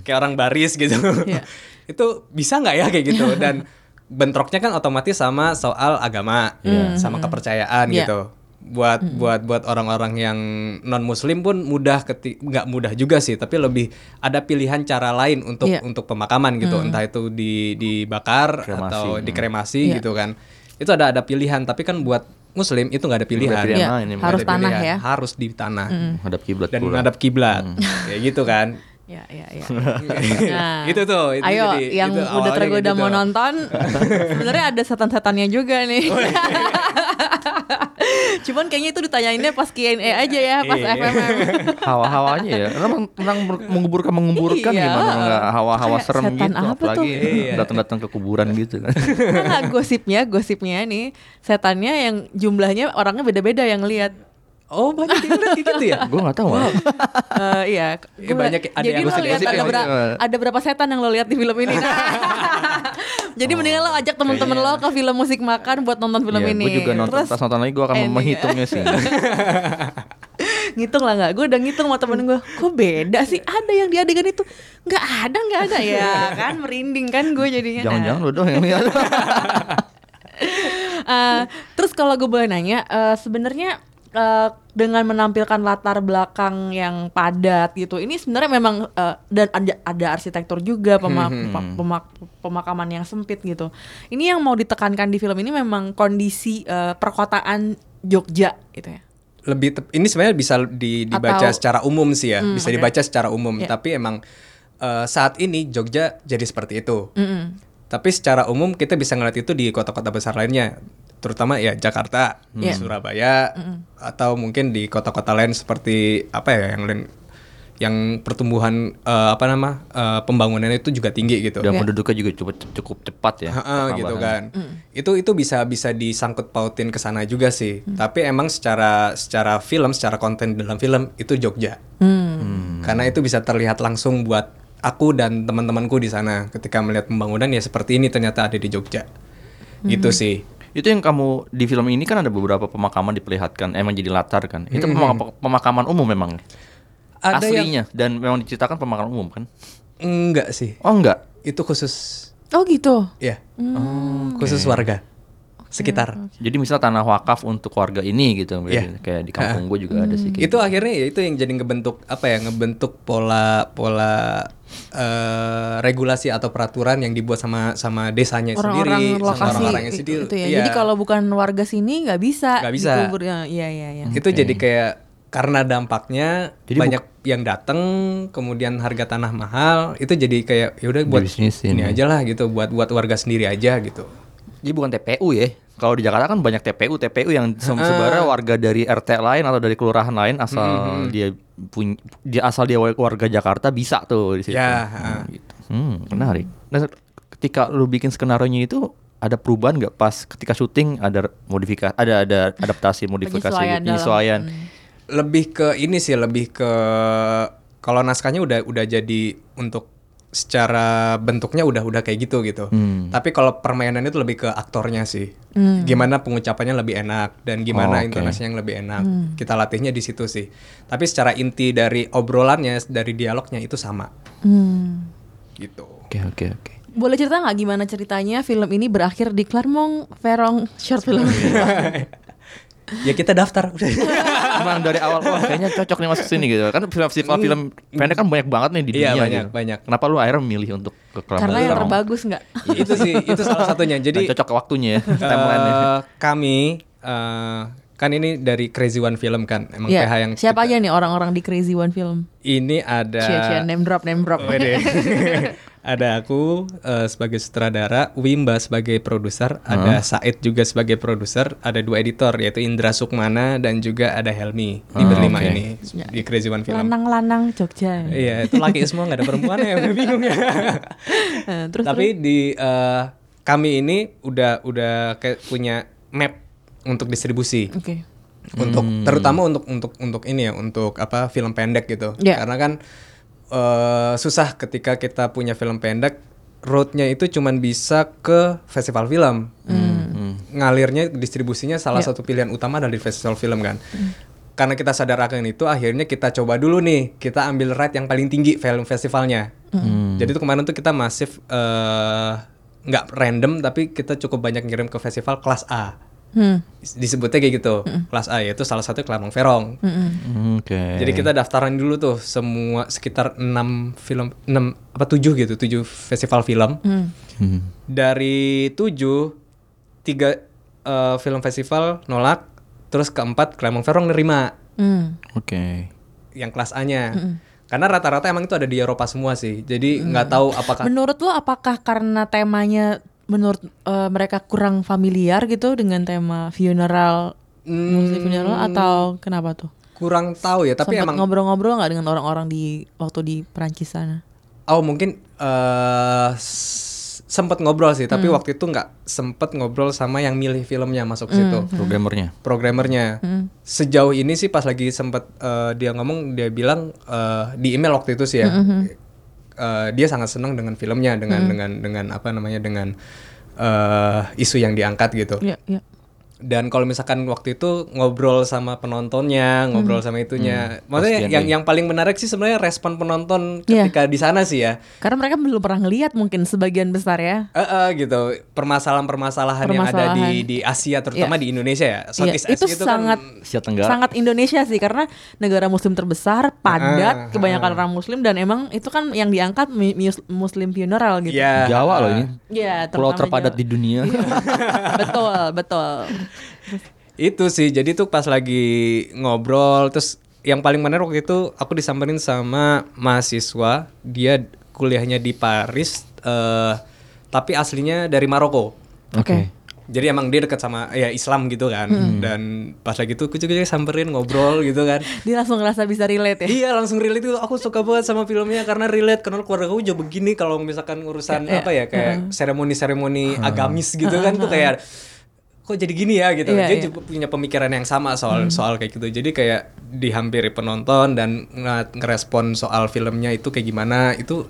Speaker 9: kayak orang baris gitu.
Speaker 1: Iya.
Speaker 9: itu bisa nggak ya kayak gitu? Dan bentroknya kan otomatis sama soal agama, sama kepercayaan
Speaker 1: Iya.
Speaker 9: gitu buat buat buat orang-orang yang non muslim pun mudah keti nggak mudah juga sih tapi lebih ada pilihan cara lain untuk
Speaker 1: Iya.
Speaker 9: untuk pemakaman gitu entah itu di dibakar
Speaker 2: Kremasi.
Speaker 9: atau
Speaker 2: Hmm.
Speaker 9: dikremasi
Speaker 1: Iya.
Speaker 9: gitu kan itu ada ada pilihan tapi kan buat muslim itu nggak ada pilihan,
Speaker 2: pilihan
Speaker 1: Iya,
Speaker 2: lain,
Speaker 9: Nggak
Speaker 1: harus
Speaker 9: ada
Speaker 1: tanah
Speaker 9: pilihan.
Speaker 1: ya.
Speaker 9: harus di tanah
Speaker 2: Hadap kiblat
Speaker 9: dan menghadap kiblat
Speaker 2: Hmm.
Speaker 9: kayak gitu kan
Speaker 1: Ya, ya, ya. Nah,
Speaker 9: Itu tuh, itu
Speaker 1: ayo
Speaker 9: jadi-
Speaker 1: yang
Speaker 9: itu
Speaker 1: udah tergoda
Speaker 9: kayak
Speaker 1: mau
Speaker 9: gitu.
Speaker 1: nonton, sebenarnya ada setan-setannya juga nih. Cuman kayaknya itu ditanyainnya pas Q&A aja ya, pas
Speaker 9: Iya.
Speaker 1: FMM.
Speaker 2: hawa-hawanya ya memang memang menguburkan menguburkan
Speaker 1: Iya.
Speaker 2: gimana nggak hawa-hawa serem
Speaker 1: setan
Speaker 2: gitu
Speaker 1: apa
Speaker 2: apalagi?
Speaker 9: Iya.
Speaker 2: datang-datang ke kuburan gitu kan
Speaker 1: Nah, gosipnya, gosipnya nih, setannya yang jumlahnya orangnya beda-beda yang lihat.
Speaker 9: Oh banyak yang lihat kayak gitu ya
Speaker 2: gue nggak tahu malah.
Speaker 1: Eh, iya.
Speaker 9: Eh, banyak ada
Speaker 1: Jadi
Speaker 9: yang
Speaker 1: lo lihat ada,
Speaker 2: gosip.
Speaker 1: ada berapa setan yang lo lihat di film ini? Jadi mendingan lo ajak temen-temen lo ke film musik makan buat nonton film
Speaker 2: Iya,
Speaker 1: ini.
Speaker 2: gue juga nonton
Speaker 1: Terus
Speaker 2: pas nonton lagi gue akan
Speaker 1: ending-
Speaker 2: menghitungnya sih
Speaker 1: ngitung lah nggak? Gue udah ngitung sama temen gue. Kok beda sih? Ada yang di adegan itu nggak ada nggak ada ya kan merinding kan gue jadinya.
Speaker 2: jangan-jangan lo dong yang lihat
Speaker 1: Eh, terus kalau gue boleh nanya, eh, sebenarnya eh, dengan menampilkan latar belakang yang padat gitu, ini sebenarnya memang eh, dan ada, ada arsitektur juga pema- pe- pemak- pemakaman yang sempit gitu. Ini yang mau ditekankan di film ini memang kondisi eh, perkotaan Jogja gitu ya.
Speaker 9: lebih ini sebenarnya bisa di- dibaca
Speaker 1: Atau-
Speaker 9: secara umum sih ya
Speaker 1: Hmm,
Speaker 9: bisa
Speaker 1: oke.
Speaker 9: dibaca secara umum
Speaker 1: Iya.
Speaker 9: tapi emang eh, saat ini Jogja jadi seperti itu
Speaker 1: Mm-mm.
Speaker 9: tapi secara umum kita bisa ngeliat itu di kota-kota besar lainnya terutama ya Jakarta
Speaker 1: Iya.
Speaker 9: Surabaya atau mungkin di kota-kota lain seperti apa ya yang lain yang pertumbuhan eh, apa nama eh, pembangunannya itu juga tinggi gitu
Speaker 2: dan
Speaker 1: Iya.
Speaker 2: penduduknya juga cukup cukup cepat ya
Speaker 9: Ha-ha, gitu kan. Itu itu bisa bisa disangkut pautin ke sana juga sih. Tapi emang secara secara film, secara konten dalam film itu Jogja. Karena itu bisa terlihat langsung buat aku dan teman-temanku di sana ketika melihat pembangunan ya seperti ini ternyata ada di Jogja. Gitu sih.
Speaker 2: Itu yang kamu di film ini kan ada beberapa pemakaman diperlihatkan emang jadi latar kan. Itu pemaka- pemakaman umum memang.
Speaker 9: Ada yang
Speaker 2: aslinya dan memang diceritakan pemakaman umum kan?
Speaker 9: Enggak sih.
Speaker 2: oh enggak?
Speaker 9: Itu khusus
Speaker 1: Oh gitu.
Speaker 9: ya. Khusus warga sekitar.
Speaker 2: jadi misal tanah wakaf untuk warga ini gitu
Speaker 9: Iya.
Speaker 2: kayak di kampung gue juga ada sih kayak
Speaker 9: itu akhirnya ya itu yang jadi ngebentuk apa ya ngebentuk pola pola eh, regulasi atau peraturan yang dibuat sama sama desanya
Speaker 1: Orang-orang
Speaker 9: sendiri sama
Speaker 1: lokasi
Speaker 9: orang-orangnya
Speaker 1: itu,
Speaker 9: sendiri
Speaker 1: itu ya.
Speaker 9: Iya.
Speaker 1: Jadi kalau bukan warga sini nggak bisa.
Speaker 9: Nggak bisa.
Speaker 1: dikubur. Ya, Iya iya iya.
Speaker 9: itu jadi kayak karena dampaknya
Speaker 2: Jadi
Speaker 9: banyak yang datang kemudian harga tanah mahal itu jadi kayak ya udah buat
Speaker 2: Dibisnisin
Speaker 9: ini
Speaker 2: ya.
Speaker 9: aja lah gitu buat buat warga sendiri aja gitu
Speaker 2: Jadi bukan TPU ya. Kalau di Jakarta kan banyak TPU, TPU yang se- sebenarnya warga dari RT lain atau dari kelurahan lain asal dia punya dia asal dia warga Jakarta bisa tuh di situ.
Speaker 9: Ya,
Speaker 2: Hmm, gitu. Hmm, menarik. Nah, ketika lu bikin skenario nya itu ada perubahan nggak pas ketika syuting ada modifikasi ada ada adaptasi modifikasi
Speaker 1: Penyesuaian dalam-
Speaker 2: penyesuaian
Speaker 9: lebih ke ini sih lebih ke kalau naskahnya udah udah jadi untuk secara bentuknya udah udah kayak gitu gitu.
Speaker 2: Hmm.
Speaker 9: Tapi kalau permainan itu lebih ke aktornya sih. Gimana pengucapannya lebih enak dan gimana
Speaker 2: Oh, oke.
Speaker 9: intonasinya yang lebih enak. Kita latihnya di situ sih. Tapi secara inti dari obrolannya dari dialognya itu sama.
Speaker 1: Hmm.
Speaker 9: Gitu.
Speaker 2: Oke oke oke.
Speaker 1: Boleh cerita nggak gimana ceritanya film ini berakhir di Clermont Ferrand Short Film?
Speaker 9: ya kita daftar udah.
Speaker 2: Emang dari awal wah kayaknya cocok nih masuk sini gitu. Kan film festival film pendek kan banyak banget nih di
Speaker 9: Iya,
Speaker 2: dunia.
Speaker 9: banyak,
Speaker 2: gitu.
Speaker 9: banyak.
Speaker 2: Kenapa lu akhirnya milih untuk ke Clermont
Speaker 1: Karena yang terbagus nggak?
Speaker 9: itu sih itu salah satunya. Jadi
Speaker 2: cocok ke waktunya ya
Speaker 9: eh, kami eh, kan ini dari Crazy One Film kan. Emang
Speaker 1: Iya.
Speaker 9: PH yang
Speaker 1: Siapa aja nih orang-orang di Crazy One Film?
Speaker 9: ini ada
Speaker 1: Cia cia name drop name drop.
Speaker 9: Ada aku eh, sebagai sutradara, Wimba sebagai produser, ada Said juga sebagai produser, ada dua editor yaitu Indra Sukmana dan juga ada Helmi di
Speaker 2: Ah,
Speaker 9: berlima
Speaker 2: oke.
Speaker 9: ini di Crazy One Film.
Speaker 1: Lanang-lanang Jogja.
Speaker 9: Iya, itu laki semua nggak ada perempuan ya, bingung ya.
Speaker 1: Eh, terus
Speaker 9: Tapi di eh, kami ini udah udah kayak punya map untuk distribusi.
Speaker 1: terus? Oke.
Speaker 9: untuk terutama untuk untuk untuk ini ya untuk apa film pendek gitu
Speaker 1: Iya.
Speaker 9: karena kan eh, susah ketika kita punya film pendek roadnya itu cuman bisa ke festival film. Ngalirnya distribusinya salah
Speaker 1: Ya.
Speaker 9: satu pilihan utama dari festival film kan? Karena kita sadar akan itu akhirnya kita coba dulu nih. Kita ambil rate yang paling tinggi film festivalnya. Jadi itu kemarin tuh kita masif eh, nggak random tapi kita cukup banyak ngirim ke festival kelas A
Speaker 1: Hmm.
Speaker 9: disebutnya kayak gitu kelas A yaitu salah satu Kelamang Verong
Speaker 2: Oke.
Speaker 9: jadi kita daftaran dulu tuh semua sekitar 6 film 6 apa 7 gitu 7 festival film
Speaker 2: Hmm.
Speaker 9: dari 7 tiga eh, film festival nolak terus keempat Kelamang Verong nerima
Speaker 1: Hmm.
Speaker 2: Oke.
Speaker 9: yang kelas A-nya karena rata-rata emang itu ada di Eropa semua sih jadi nggak tahu apakah
Speaker 1: Menurut lo apakah karena temanya menurut eh, mereka kurang familiar gitu dengan tema funeral Muslim funeral atau kenapa tuh?
Speaker 9: kurang tahu ya tapi
Speaker 1: Sempet
Speaker 9: emang
Speaker 1: ngobrol-ngobrol nggak dengan orang-orang di waktu di Perancis sana?
Speaker 9: Oh mungkin eh s- sempet ngobrol sih, tapi waktu itu nggak sempet ngobrol sama yang milih filmnya masuk ke situ,
Speaker 2: Programmernya.
Speaker 9: programmernya. Sejauh ini sih pas lagi sempet eh, dia ngomong, dia bilang eh, di email waktu itu sih ya, eh, dia sangat senang dengan filmnya, dengan dengan dengan apa namanya dengan eh, isu yang diangkat gitu.
Speaker 1: Iya, iya.
Speaker 9: Dan kalau misalkan waktu itu ngobrol sama penontonnya, ngobrol sama itunya, maksudnya
Speaker 2: Pastian
Speaker 9: yang
Speaker 2: deh.
Speaker 9: yang paling menarik sih sebenarnya respon penonton
Speaker 1: Iya.
Speaker 9: ketika di sana sih ya.
Speaker 1: Karena mereka belum pernah ngeliat mungkin sebagian besar ya.
Speaker 9: Eh, eh, gitu permasalahan-permasalahan yang ada di di Asia terutama
Speaker 1: Iya.
Speaker 9: di Indonesia ya
Speaker 1: Iya,
Speaker 9: Southeast
Speaker 1: itu
Speaker 9: Asia
Speaker 1: sangat
Speaker 2: Asia Tenggara.
Speaker 1: sangat Indonesia sih karena negara muslim terbesar, padat, kebanyakan orang muslim dan emang itu kan yang diangkat muslim funeral gitu.
Speaker 9: ya
Speaker 2: Jawa loh ini.
Speaker 1: Iya,
Speaker 2: Pulau
Speaker 1: terutama
Speaker 2: terpadat
Speaker 1: Jawa.
Speaker 2: di dunia.
Speaker 1: betul, betul.
Speaker 9: Itu sih jadi tuh pas lagi ngobrol terus yang paling menarik waktu itu aku disamperin sama mahasiswa dia kuliahnya di Paris eh tapi aslinya dari Maroko.
Speaker 1: Oke.
Speaker 9: jadi emang dia dekat sama ya Islam gitu kan. Dan pas lagi tuh kucuk samperin ngobrol gitu kan.
Speaker 1: Dia langsung ngerasa bisa relate ya.
Speaker 9: Iya langsung relate itu. Aku suka banget sama filmnya karena relate. Karena keluarga aku juga begini kalau misalkan urusan apa ya kayak seremoni-seremoni agamis gitu kan tuh kayak kok jadi gini ya gitu.
Speaker 1: Iya,
Speaker 9: Dia juga punya pemikiran yang sama soal soal kayak gitu. Jadi kayak dihampiri penonton dan nge- ngerespon soal filmnya itu kayak gimana itu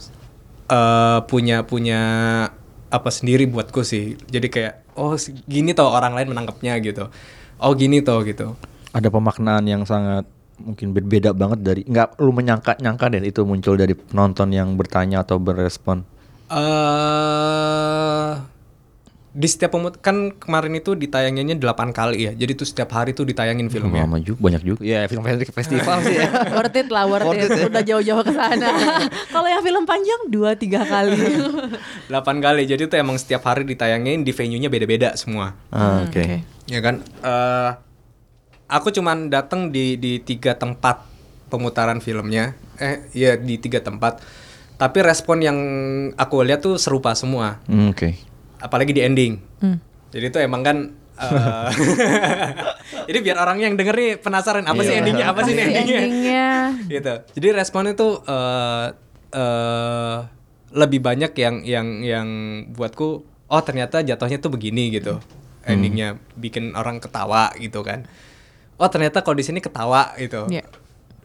Speaker 9: eh punya punya apa sendiri buatku sih. Jadi kayak oh gini toh orang lain menangkapnya gitu. Oh gini toh gitu.
Speaker 2: Ada pemaknaan yang sangat mungkin berbeda banget dari nggak lu menyangka nyangka deh itu muncul dari penonton yang bertanya atau berespon.
Speaker 9: eh di setiap pemut kan kemarin itu ditayanginnya 8 kali ya. Jadi tuh setiap hari tuh ditayangin filmnya.
Speaker 2: Lama juga banyak juga. Ya film festival sih ya.
Speaker 1: worth it lah, worth, it. Udah jauh-jauh ke sana. Kalau yang film panjang dua tiga kali.
Speaker 9: 8 kali. Jadi tuh emang setiap hari ditayangin di venue-nya beda-beda semua.
Speaker 2: Ah, Oke.
Speaker 9: Ya kan? Eh aku cuman datang di di tiga tempat pemutaran filmnya. Eh ya di tiga tempat. Tapi respon yang aku lihat tuh serupa semua.
Speaker 2: Hmm, Oke.
Speaker 9: Apalagi di ending. Jadi itu emang kan eh, jadi biar orang yang denger nih penasaran apa sih endingnya apa sih nih endingnya.
Speaker 1: Endingnya
Speaker 9: gitu. Jadi responnya tuh eh eh, lebih banyak yang yang yang buatku oh ternyata jatuhnya tuh begini gitu. Endingnya bikin orang ketawa gitu kan. Oh ternyata kalau di sini ketawa gitu.
Speaker 1: Iya.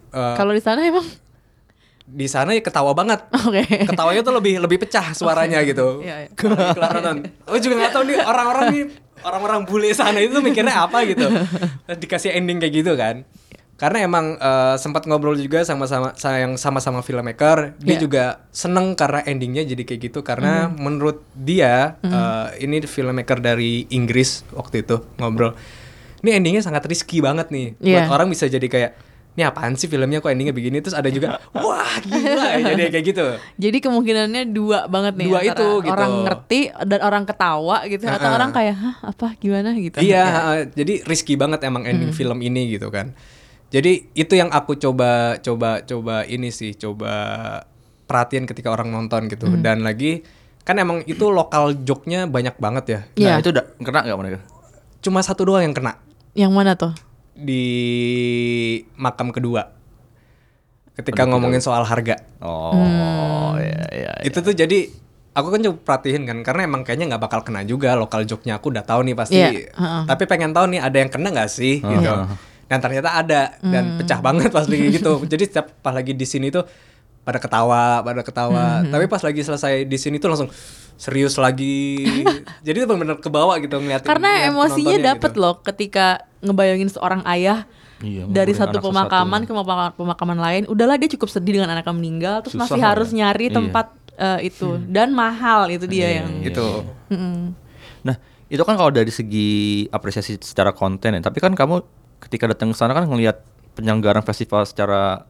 Speaker 9: Eh,
Speaker 1: Kalau di sana emang
Speaker 9: di sana ya ketawa banget.
Speaker 1: Oke.
Speaker 9: Ketawanya tuh lebih lebih pecah suaranya gitu.
Speaker 1: Iya, iya.
Speaker 9: Nonton. Oh juga nggak tahu nih orang-orang nih orang-orang bule sana itu mikirnya apa gitu. Dikasih ending kayak gitu kan. Karena emang eh, sempat ngobrol juga sama-sama yang sama-sama filmmaker, dia
Speaker 1: Iya.
Speaker 9: juga seneng karena endingnya jadi kayak gitu karena menurut dia eh, ini filmmaker dari Inggris waktu itu ngobrol. Ini endingnya sangat risky banget nih. Buat
Speaker 1: Iya.
Speaker 9: orang bisa jadi kayak ini apaan sih filmnya kok endingnya begini terus ada juga wah gila jadi kayak gitu
Speaker 1: Jadi kemungkinannya dua banget nih
Speaker 9: Dua
Speaker 1: antara
Speaker 9: itu, gitu.
Speaker 1: Orang ngerti dan orang ketawa gitu atau
Speaker 9: Ha-ha.
Speaker 1: orang kayak hah apa gimana gitu.
Speaker 9: Iya,
Speaker 1: Ya.
Speaker 9: uh, jadi risky banget emang ending film ini gitu kan. Jadi itu yang aku coba coba coba ini sih, coba perhatian ketika orang nonton gitu. Dan lagi kan emang itu lokal joke-nya banyak banget ya.
Speaker 1: Iya.
Speaker 2: Nah, itu udah kena nggak mereka?
Speaker 9: Cuma satu doang yang kena
Speaker 1: Yang mana tuh?
Speaker 9: Di makam kedua. Ketika ngomongin soal harga.
Speaker 2: Oh, ya ya.
Speaker 9: Itu tuh jadi aku kan coba perhatiin kan karena emang kayaknya nggak bakal kena juga lokal joke-nya aku udah tahu nih pasti.
Speaker 1: Iya, heeh.
Speaker 9: Tapi pengen tahu nih ada yang kena nggak sih gitu. Dan ternyata ada dan pecah banget pas lagi gitu. Jadi setiap pas lagi di sini tuh pada ketawa, pada ketawa.
Speaker 1: Mhm.
Speaker 9: Tapi pas lagi selesai di sini tuh langsung serius lagi. Jadi itu benar-benar kebawa gitu ngeliatin.
Speaker 1: Karena
Speaker 9: ngeliat
Speaker 1: emosinya dapet
Speaker 9: gitu.
Speaker 1: loh ketika ngebayangin seorang ayah
Speaker 2: Iya,
Speaker 1: dari satu pemakaman ke pemakaman, pemakaman lain. Udahlah dia cukup sedih dengan anaknya meninggal, terus
Speaker 2: Susah
Speaker 1: masih
Speaker 2: lah
Speaker 1: harus
Speaker 2: ya.
Speaker 1: nyari
Speaker 2: Iya.
Speaker 1: tempat eh, itu dan mahal itu dia
Speaker 2: Iya,
Speaker 1: yang.
Speaker 2: iya,
Speaker 9: Gitu.
Speaker 2: iya. Nah, itu kan kalau dari segi apresiasi secara konten ya. Tapi kan kamu ketika datang ke sana kan ngelihat penyelenggaraan festival secara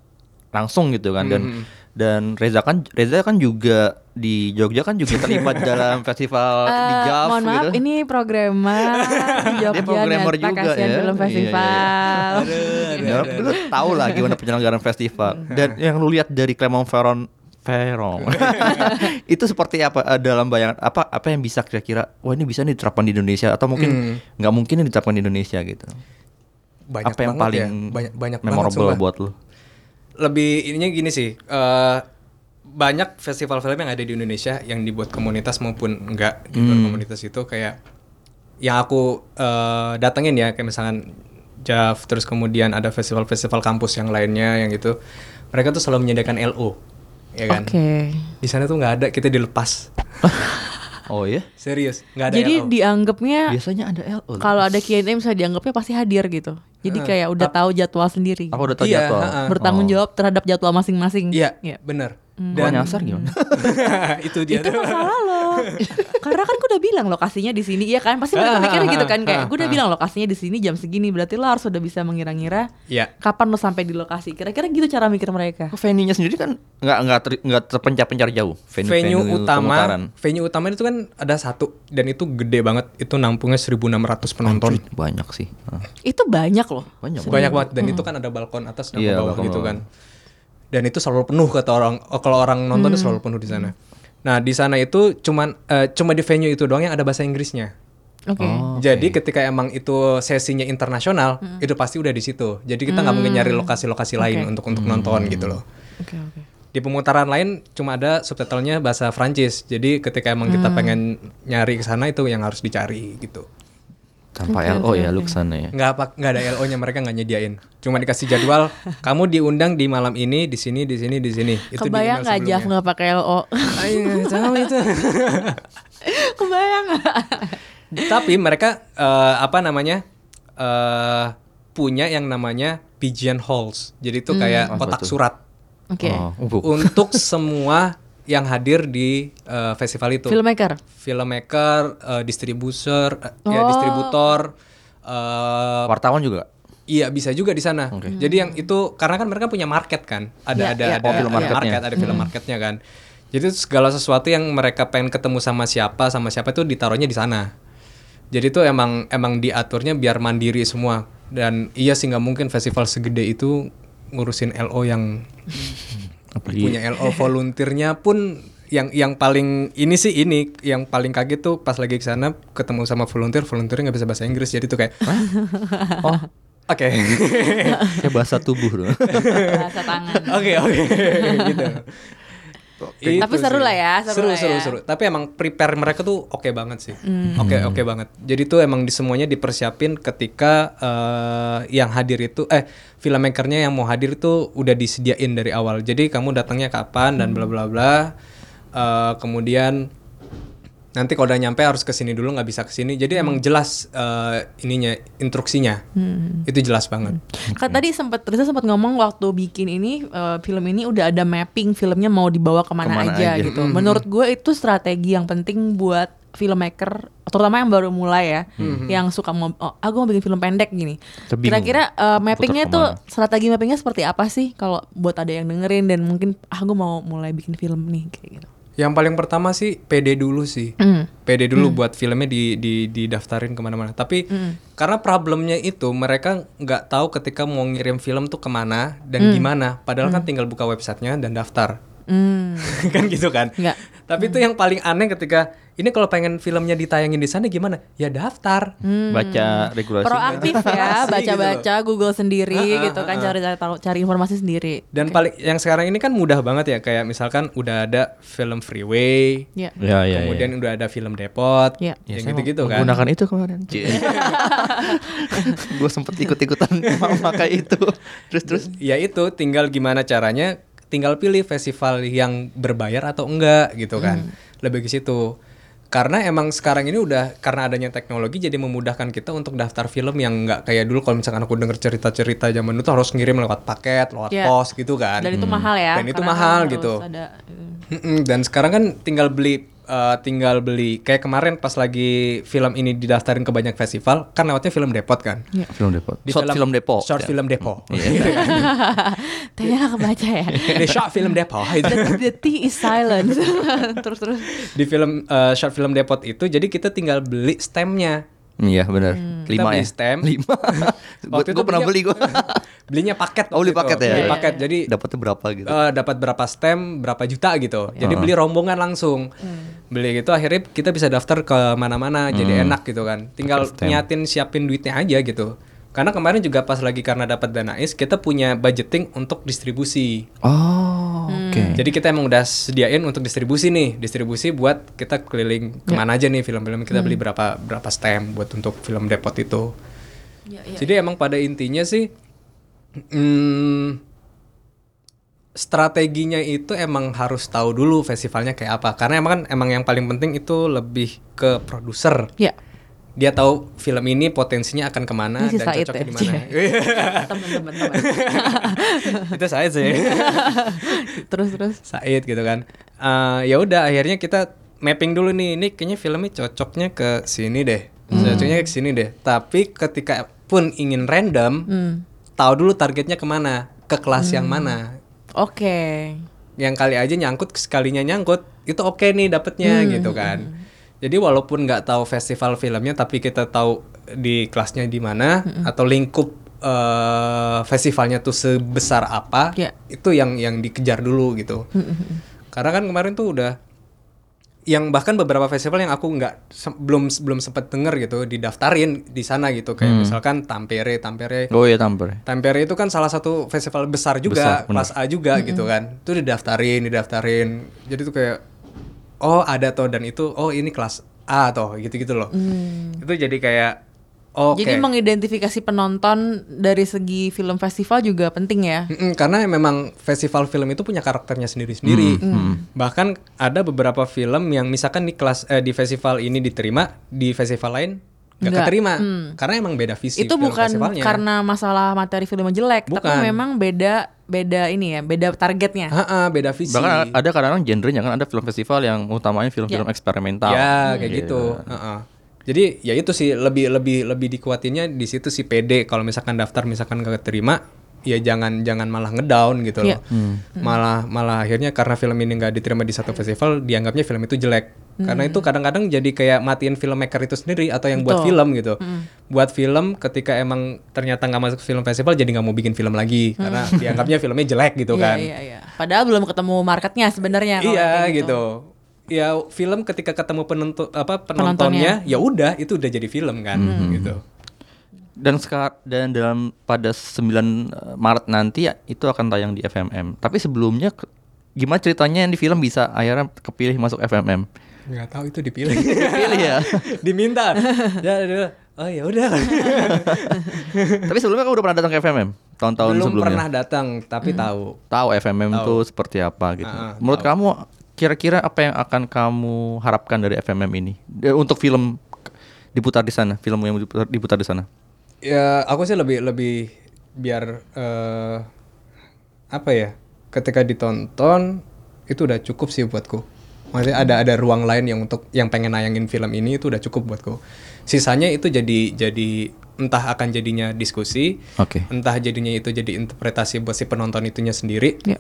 Speaker 2: langsung gitu kan dan
Speaker 9: Mhm.
Speaker 2: dan Reza kan Reza kan juga di Jogja kan juga terlibat dalam festival di
Speaker 1: Eh,
Speaker 2: Jav
Speaker 1: mohon maaf,
Speaker 2: gitu.
Speaker 1: ini programmer di Jogja
Speaker 2: Dia programmer juga
Speaker 1: Kasihan
Speaker 2: ya.
Speaker 1: Film
Speaker 2: Iya,
Speaker 1: Festival.
Speaker 2: Ya, lu tahu lah gimana penyelenggaraan festival. Dan yang lu lihat dari Clermont Ferrand Ferrand itu seperti apa eh, dalam bayangan apa apa yang bisa kira-kira wah ini bisa nih diterapkan di Indonesia atau mungkin nggak mungkin ini diterapkan di Indonesia gitu.
Speaker 9: Banyak
Speaker 2: apa yang
Speaker 9: banget
Speaker 2: paling
Speaker 9: ya. banyak banyak banget,
Speaker 2: memorable
Speaker 9: sumpah.
Speaker 2: buat lu?
Speaker 9: lebih ininya gini sih eh, banyak festival film yang ada di Indonesia yang dibuat komunitas maupun enggak di luar
Speaker 2: Hmm.
Speaker 9: komunitas itu kayak yang aku eh, datengin ya kayak misalkan JAV terus kemudian ada festival-festival kampus yang lainnya yang itu mereka tuh selalu menyediakan LO ya kan
Speaker 1: Oke.
Speaker 9: di sana tuh nggak ada kita dilepas
Speaker 2: Oh ya?
Speaker 9: serius nggak ada
Speaker 1: Jadi
Speaker 9: LO
Speaker 1: dianggapnya
Speaker 2: Biasanya ada LO.
Speaker 1: kalau ada Q&A misalnya dianggapnya pasti hadir gitu. Jadi kayak udah tahu jadwal sendiri.
Speaker 2: Apa udah tahu
Speaker 9: Iya,
Speaker 2: jadwal?
Speaker 9: ha-ha.
Speaker 1: Bertanggung
Speaker 2: Oh.
Speaker 1: jawab terhadap jadwal masing-masing.
Speaker 9: iya
Speaker 1: Iya.
Speaker 9: bener
Speaker 2: Kalau nyasar gimana?
Speaker 9: itu dia
Speaker 1: Itu
Speaker 9: tuh.
Speaker 1: masalah lo. Karena kan gue udah bilang lokasinya di sini, iya kan? Pasti mereka mikirnya gitu kan kayak gue udah bilang lokasinya di sini jam segini, berarti lo harus udah bisa mengira-ngira
Speaker 9: Iya.
Speaker 1: kapan lo sampai di lokasi. Kira-kira gitu cara mikir mereka.
Speaker 2: Oh, venue-nya sendiri kan nggak nggak ter, nggak terpencar-pencar jauh.
Speaker 9: venue, utama
Speaker 2: pemutaran.
Speaker 9: venue utama itu kan ada satu dan itu gede banget itu nampungnya 1600 penonton
Speaker 2: Anjir, banyak sih. Ah.
Speaker 1: Itu banyak loh.
Speaker 2: Banyak.
Speaker 9: banyak banget dan itu kan ada balkon atas dan
Speaker 2: Iya,
Speaker 9: bawah
Speaker 2: balkon
Speaker 9: gitu
Speaker 2: bawah.
Speaker 9: Dan itu selalu penuh kata orang oh, kalau orang nonton itu selalu penuh di sana nah di sana itu cuman eh, cuma di venue itu doang yang ada bahasa Inggrisnya
Speaker 1: Oke.
Speaker 2: Oh,
Speaker 9: jadi ketika emang itu sesinya internasional itu pasti udah di situ jadi kita nggak mungkin nyari lokasi-lokasi lain
Speaker 1: Oke.
Speaker 9: untuk untuk nonton gitu loh
Speaker 1: Oke, oke.
Speaker 9: di pemutaran lain cuma ada subtitlenya bahasa Prancis. Jadi ketika emang kita pengen nyari ke sana itu yang harus dicari gitu.
Speaker 2: Tanpa LO ya lu ke sana ya.
Speaker 9: Nggak apa nggak ada LO-nya mereka nggak nyediain. Cuma dikasih jadwal, kamu diundang di malam ini, di sini, di sini, di sini. Itu di
Speaker 1: Kebayang
Speaker 9: email
Speaker 1: nggak Jaf nggak pakai LO?
Speaker 9: Ayo, tahu itu.
Speaker 1: Kebayang nggak?
Speaker 9: Tapi mereka eh, apa namanya? eh punya yang namanya pigeon holes. Jadi itu kayak
Speaker 2: Apa
Speaker 9: kotak surat
Speaker 1: Oke.
Speaker 2: Oh, bu.
Speaker 9: untuk semua yang hadir di eh, festival itu.
Speaker 1: Filmmaker.
Speaker 9: filmmaker, eh, distributor, eh, ya
Speaker 1: Oh.
Speaker 9: distributor, eh,
Speaker 2: Wartawan juga.
Speaker 9: iya bisa juga di sana. Jadi yang itu karena kan mereka punya market kan, ada
Speaker 1: Iya,
Speaker 9: ada
Speaker 1: iya.
Speaker 9: ada
Speaker 2: Oh, film
Speaker 9: ada
Speaker 2: marketnya.
Speaker 9: market, ada film marketnya kan. Jadi segala sesuatu yang mereka pengen ketemu sama siapa sama siapa itu ditaruhnya di sana. Jadi itu emang emang diaturnya biar mandiri semua dan iya sih nggak mungkin festival segede itu ngurusin LO yang
Speaker 2: Apalagi
Speaker 9: punya LO volunteernya pun yang yang paling ini sih ini yang paling kaget tuh pas lagi ke sana ketemu sama volunteer volunteernya nggak bisa bahasa Inggris jadi tuh kayak
Speaker 2: Oh,
Speaker 9: oke.
Speaker 2: Kayak bahasa tubuh dong.
Speaker 1: Bahasa tangan.
Speaker 9: oke oke. Gitu Itu
Speaker 1: Tapi seru
Speaker 9: sih.
Speaker 1: lah ya, seru
Speaker 9: seru
Speaker 1: lah
Speaker 9: seru,
Speaker 1: ya.
Speaker 9: seru. tapi emang prepare mereka tuh oke banget sih
Speaker 1: Hmm.
Speaker 9: oke oke banget jadi tuh emang di semuanya dipersiapin ketika eh, yang hadir itu eh filmmakernya yang mau hadir tuh udah disediain dari awal jadi kamu datangnya kapan dan bla bla bla Eh, kemudian nanti kalau udah nyampe harus ke sini dulu nggak bisa ke sini. Jadi emang jelas eh, ininya instruksinya. Itu jelas banget.
Speaker 1: Kan tadi sempat Reza sempat ngomong waktu bikin ini eh, film ini udah ada mapping filmnya mau dibawa ke
Speaker 2: mana, Ke mana
Speaker 1: aja,
Speaker 2: aja.
Speaker 1: gitu. Menurut gue itu strategi yang penting buat filmmaker terutama yang baru mulai ya, yang suka mau oh, aku mau bikin film pendek gini. Kira-kira eh, mappingnya tuh strategi mappingnya seperti apa sih? Kalau buat ada yang dengerin dan mungkin ah gue mau mulai bikin film nih kayak gitu.
Speaker 9: Yang paling pertama sih PD dulu sih
Speaker 1: Hmm.
Speaker 9: PD dulu buat filmnya di di didaftarin ke mana-mana. Tapi karena problemnya itu mereka nggak tahu ketika mau ngirim film tuh ke mana dan gimana. Padahal kan tinggal buka websitenya dan daftar.
Speaker 1: Hmm.
Speaker 9: kan gitu kan.
Speaker 1: Nggak.
Speaker 9: Tapi itu yang paling aneh ketika ini kalau pengen filmnya ditayangin di sana gimana? Ya daftar.
Speaker 2: Baca regulasi.
Speaker 1: Proaktif ya,
Speaker 9: Informasi
Speaker 1: baca-baca Google sendiri gitu kan cari cari tahu cari informasi sendiri.
Speaker 9: Dan paling yang sekarang ini kan mudah banget ya kayak misalkan udah ada film Freeway,
Speaker 1: Ya.
Speaker 2: Ya, ya,
Speaker 9: kemudian udah ada film Depot,
Speaker 1: Ya.
Speaker 2: Ya,
Speaker 9: yang gitu-gitu kan.
Speaker 2: Menggunakan itu kemarin. gue sempet ikut-ikutan pakai itu. Terus terus.
Speaker 9: ya itu tinggal gimana caranya tinggal pilih festival yang berbayar atau enggak gitu kan. Lebih ke situ. Karena emang sekarang ini udah karena adanya teknologi jadi memudahkan kita untuk daftar film yang nggak kayak dulu kalau misalkan aku denger cerita-cerita zaman dulu tuh harus ngirim lewat paket, lewat
Speaker 1: Iya.
Speaker 9: pos gitu kan.
Speaker 1: Dan itu mahal ya.
Speaker 9: Dan itu mahal
Speaker 1: kan
Speaker 9: gitu.
Speaker 1: ada, eh,
Speaker 9: Dan sekarang kan tinggal beli eh, tinggal beli kayak kemarin pas lagi film ini didaftarin ke banyak festival kan lewatnya film depot kan.
Speaker 2: Film Depot.
Speaker 9: Di
Speaker 2: Short film, Depot.
Speaker 9: Short
Speaker 2: ya.
Speaker 9: film Depot.
Speaker 2: Iya.
Speaker 1: Tanya nggak kebaca ya.
Speaker 9: Di short film Depot. gitu.
Speaker 1: the, the T is silent. terus terus.
Speaker 9: Di film eh, short film Depot itu jadi kita tinggal beli stemnya.
Speaker 2: Iya benar.
Speaker 1: Hmm.
Speaker 2: Lima
Speaker 9: beli
Speaker 2: ya.
Speaker 9: stem.
Speaker 2: Lima.
Speaker 9: Waktu
Speaker 2: gue pernah beli gue.
Speaker 9: Belinya paket.
Speaker 2: Oh, beli
Speaker 9: itu.
Speaker 2: paket ya?
Speaker 9: Beli
Speaker 2: Iya,
Speaker 9: paket. Jadi
Speaker 2: Dapatnya berapa gitu?
Speaker 9: eh, dapat berapa stem, berapa juta gitu. Jadi
Speaker 2: Heeh.
Speaker 9: beli rombongan langsung. Beli gitu akhirnya kita bisa daftar ke mana-mana jadi
Speaker 2: Hmm.
Speaker 9: enak gitu kan. Tinggal niatin siapin duitnya aja gitu. Karena kemarin juga pas lagi karena dapat dana is kita punya budgeting untuk distribusi.
Speaker 2: Oh, oke.
Speaker 9: Jadi kita emang udah sediain untuk distribusi nih, distribusi buat kita keliling ke mana aja nih film-film kita beli berapa berapa stem buat untuk film depot itu.
Speaker 1: Ya, ya,
Speaker 9: Jadi emang pada intinya sih, hmm, strateginya itu emang harus tahu dulu festivalnya kayak apa. Karena emang kan emang yang paling penting itu lebih ke produser.
Speaker 1: Ya.
Speaker 9: Dia tahu film ini potensinya akan ke mana
Speaker 1: Ini si
Speaker 9: dan
Speaker 1: Said
Speaker 9: cocoknya
Speaker 1: ya?
Speaker 9: di mana.
Speaker 1: Temen-temen.
Speaker 9: itu saya sih.
Speaker 1: terus terus.
Speaker 9: Said gitu kan. Eh, ya udah akhirnya kita mapping dulu nih. Ini kayaknya filmnya cocoknya ke sini deh. Cocoknya ke sini deh. Tapi ketika pun ingin random,
Speaker 1: Hmm.
Speaker 9: tahu dulu targetnya ke mana, ke kelas yang mana.
Speaker 1: Oke.
Speaker 9: Yang kali aja nyangkut sekalinya nyangkut, itu oke nih dapetnya
Speaker 1: Hmm,
Speaker 9: gitu kan. Jadi walaupun nggak tahu festival filmnya, tapi kita tahu di kelasnya di mana
Speaker 1: Hmm.
Speaker 9: atau lingkup eh, festivalnya tuh sebesar apa,
Speaker 1: Ya.
Speaker 9: itu yang yang dikejar dulu gitu.
Speaker 1: Hmm,
Speaker 9: Karena kan kemarin tuh udah yang bahkan beberapa festival yang aku nggak se- belum belum sempat denger gitu didaftarin di sana gitu kayak
Speaker 2: Hmm.
Speaker 9: misalkan Tampere Tampere
Speaker 2: Oh iya tampere.
Speaker 9: Tampere itu kan salah satu festival besar juga
Speaker 2: Besar,
Speaker 9: kelas A juga gitu kan itu didaftarin didaftarin jadi tuh kayak oh ada toh dan itu oh ini kelas A toh gitu gitu loh itu jadi kayak oh, oke
Speaker 1: Hmm. Jadi mengidentifikasi penonton dari segi film festival juga penting ya.
Speaker 9: Mm-mm, karena memang festival film itu punya karakternya sendiri-sendiri. Bahkan ada beberapa film yang misalkan di kelas eh, di festival ini diterima, di festival lain nggak keterima.
Speaker 1: Hmm.
Speaker 9: Karena emang beda visi
Speaker 1: itu
Speaker 9: film
Speaker 1: bukan
Speaker 9: festivalnya.
Speaker 1: karena masalah materi filmnya jelek, tapi
Speaker 9: Bukan.
Speaker 1: memang beda beda ini ya, beda targetnya.
Speaker 9: Ha-ha, beda visi.
Speaker 2: Bahkan ada kadang-kadang genrenya kan ada film festival yang utamanya film-film
Speaker 1: Ya.
Speaker 2: eksperimental.
Speaker 9: Ya, kayak
Speaker 2: Iya.
Speaker 9: gitu. Ha-ha. Jadi ya itu sih lebih lebih lebih dikuatinnya di situ si PD kalau misalkan daftar misalkan gak keterima ya jangan jangan malah ngedown gitu loh.
Speaker 1: Iya.
Speaker 2: Hmm.
Speaker 9: Malah malah akhirnya karena film ini nggak diterima di satu festival dianggapnya film itu jelek. Karena
Speaker 1: Hmm.
Speaker 9: itu kadang-kadang jadi kayak matiin filmmaker itu sendiri atau yang buat
Speaker 1: Betul.
Speaker 9: film gitu.
Speaker 1: Hmm.
Speaker 9: Buat film ketika emang ternyata nggak masuk film festival jadi nggak mau bikin film lagi karena dianggapnya filmnya jelek gitu
Speaker 1: Hmm. Iya,
Speaker 9: kan.
Speaker 1: iya, iya. Padahal belum ketemu marketnya sebenarnya.
Speaker 9: Iya
Speaker 1: kayak
Speaker 9: gitu. Ya film ketika ketemu penonton apa
Speaker 1: Penontonnya.
Speaker 9: penontonnya ya udah itu udah jadi film kan
Speaker 2: Hmm.
Speaker 9: gitu.
Speaker 2: Dan sekarang dan dalam pada 9 Maret nanti ya, itu akan tayang di FMM. Tapi sebelumnya gimana ceritanya yang di film bisa akhirnya kepilih masuk FMM?
Speaker 9: Nggak tahu itu dipilih.
Speaker 2: Dipilih ya.
Speaker 9: Diminta. ya, oh ya udah.
Speaker 2: Tapi sebelumnya kamu udah pernah datang ke FMM tahun-tahun
Speaker 9: Belum
Speaker 2: sebelumnya.
Speaker 9: pernah datang tapi tahu.
Speaker 2: Tahu FMM
Speaker 9: Tahu.
Speaker 2: itu seperti apa gitu.
Speaker 9: Ah,
Speaker 2: Menurut kamu kira-kira apa yang akan kamu harapkan dari FMM ini Eh, untuk film diputar di sana, film yang diputar, diputar di sana?
Speaker 9: Ya aku sih lebih lebih biar eh, apa ya? Ketika ditonton itu udah cukup sih buatku. Maksudnya ada ada ruang lain yang untuk yang pengen nayangin film ini itu udah cukup buatku. Sisanya itu jadi jadi entah akan jadinya diskusi,
Speaker 2: Oke.
Speaker 9: entah jadinya itu jadi interpretasi buat si penonton itunya sendiri.
Speaker 1: Ya.